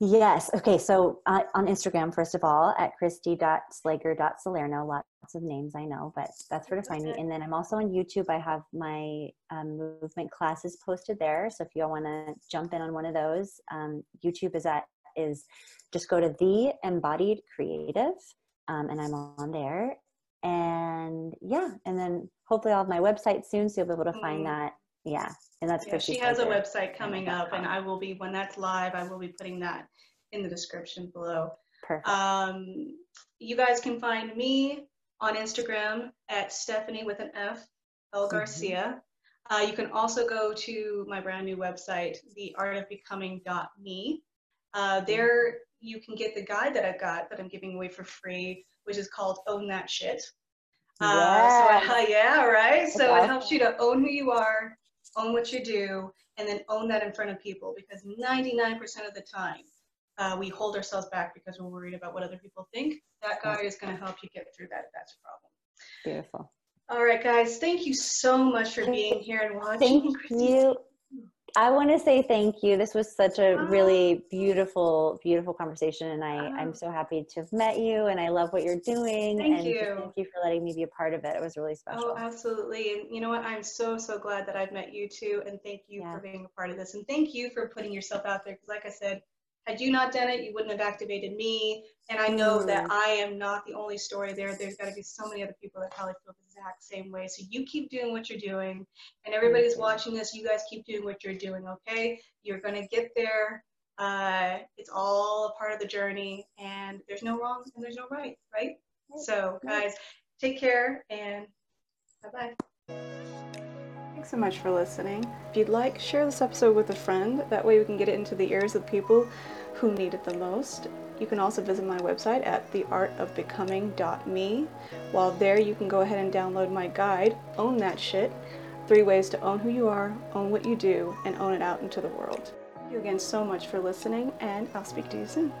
yes. Okay. So uh, on Instagram, first of all, at kristi.slager.salerno, lots of names I know, but that's where to find me. And then I'm also on YouTube. I have my um, movement classes posted there. So if you all want to jump in on one of those, um, YouTube is at, is just go to the embodied creative um, and I'm on there. And yeah, and then hopefully I'll have my website soon. So you'll be able to find that. Yeah. And that's Yeah, she has a website coming up, and I will be when that's live. I will be putting that in the description below. Perfect. Um, you guys can find me on Instagram at Stefanie with an F, L Mm-hmm. Garcia. Uh, you can also go to my brand new website, The Art of theartofbecoming.me. Uh, there you can get the guide that I've got that I'm giving away for free, which is called Own That Shit. Uh, Yes. So, uh, yeah, right. So it helps you to own who you are, own what you do, and then own that in front of people because 99% of the time, uh, we hold ourselves back because we're worried about what other people think. That guy is going to help you get through that if that's a problem. Beautiful. All right, guys, thank you so much for being here and watching. Thank you. I want to say thank you. This was such a Ah. really beautiful, beautiful conversation, and I, Ah. I'm so happy to have met you. And I love what you're doing. Thank and you. Thank you for letting me be a part of it. It was really special. Oh, absolutely. And you know what? I'm so, so glad that I've met you too. And thank you Yeah. for being a part of this. And thank you for putting yourself out there. Because, like I said, had you not done it, you wouldn't have activated me. And I know that Mm. I am not the only story there. There's got to be so many other people that probably feel the exact same way. So you keep doing what you're doing. And everybody's you. watching this. You guys keep doing what you're doing, okay? You're going to get there. Uh, it's all a part of the journey. And there's no wrong and there's no right, right? So, guys, take care and bye bye. Thanks so much for listening. If you'd like, share this episode with a friend. That way we can get it into the ears of people who need it the most. You can also visit my website at theartofbecoming.me. While there, you can go ahead and download my guide, Own That Shit Three Ways to Own Who You Are, Own What You Do, and Own It Out into the World. Thank you again so much for listening, and I'll speak to you soon.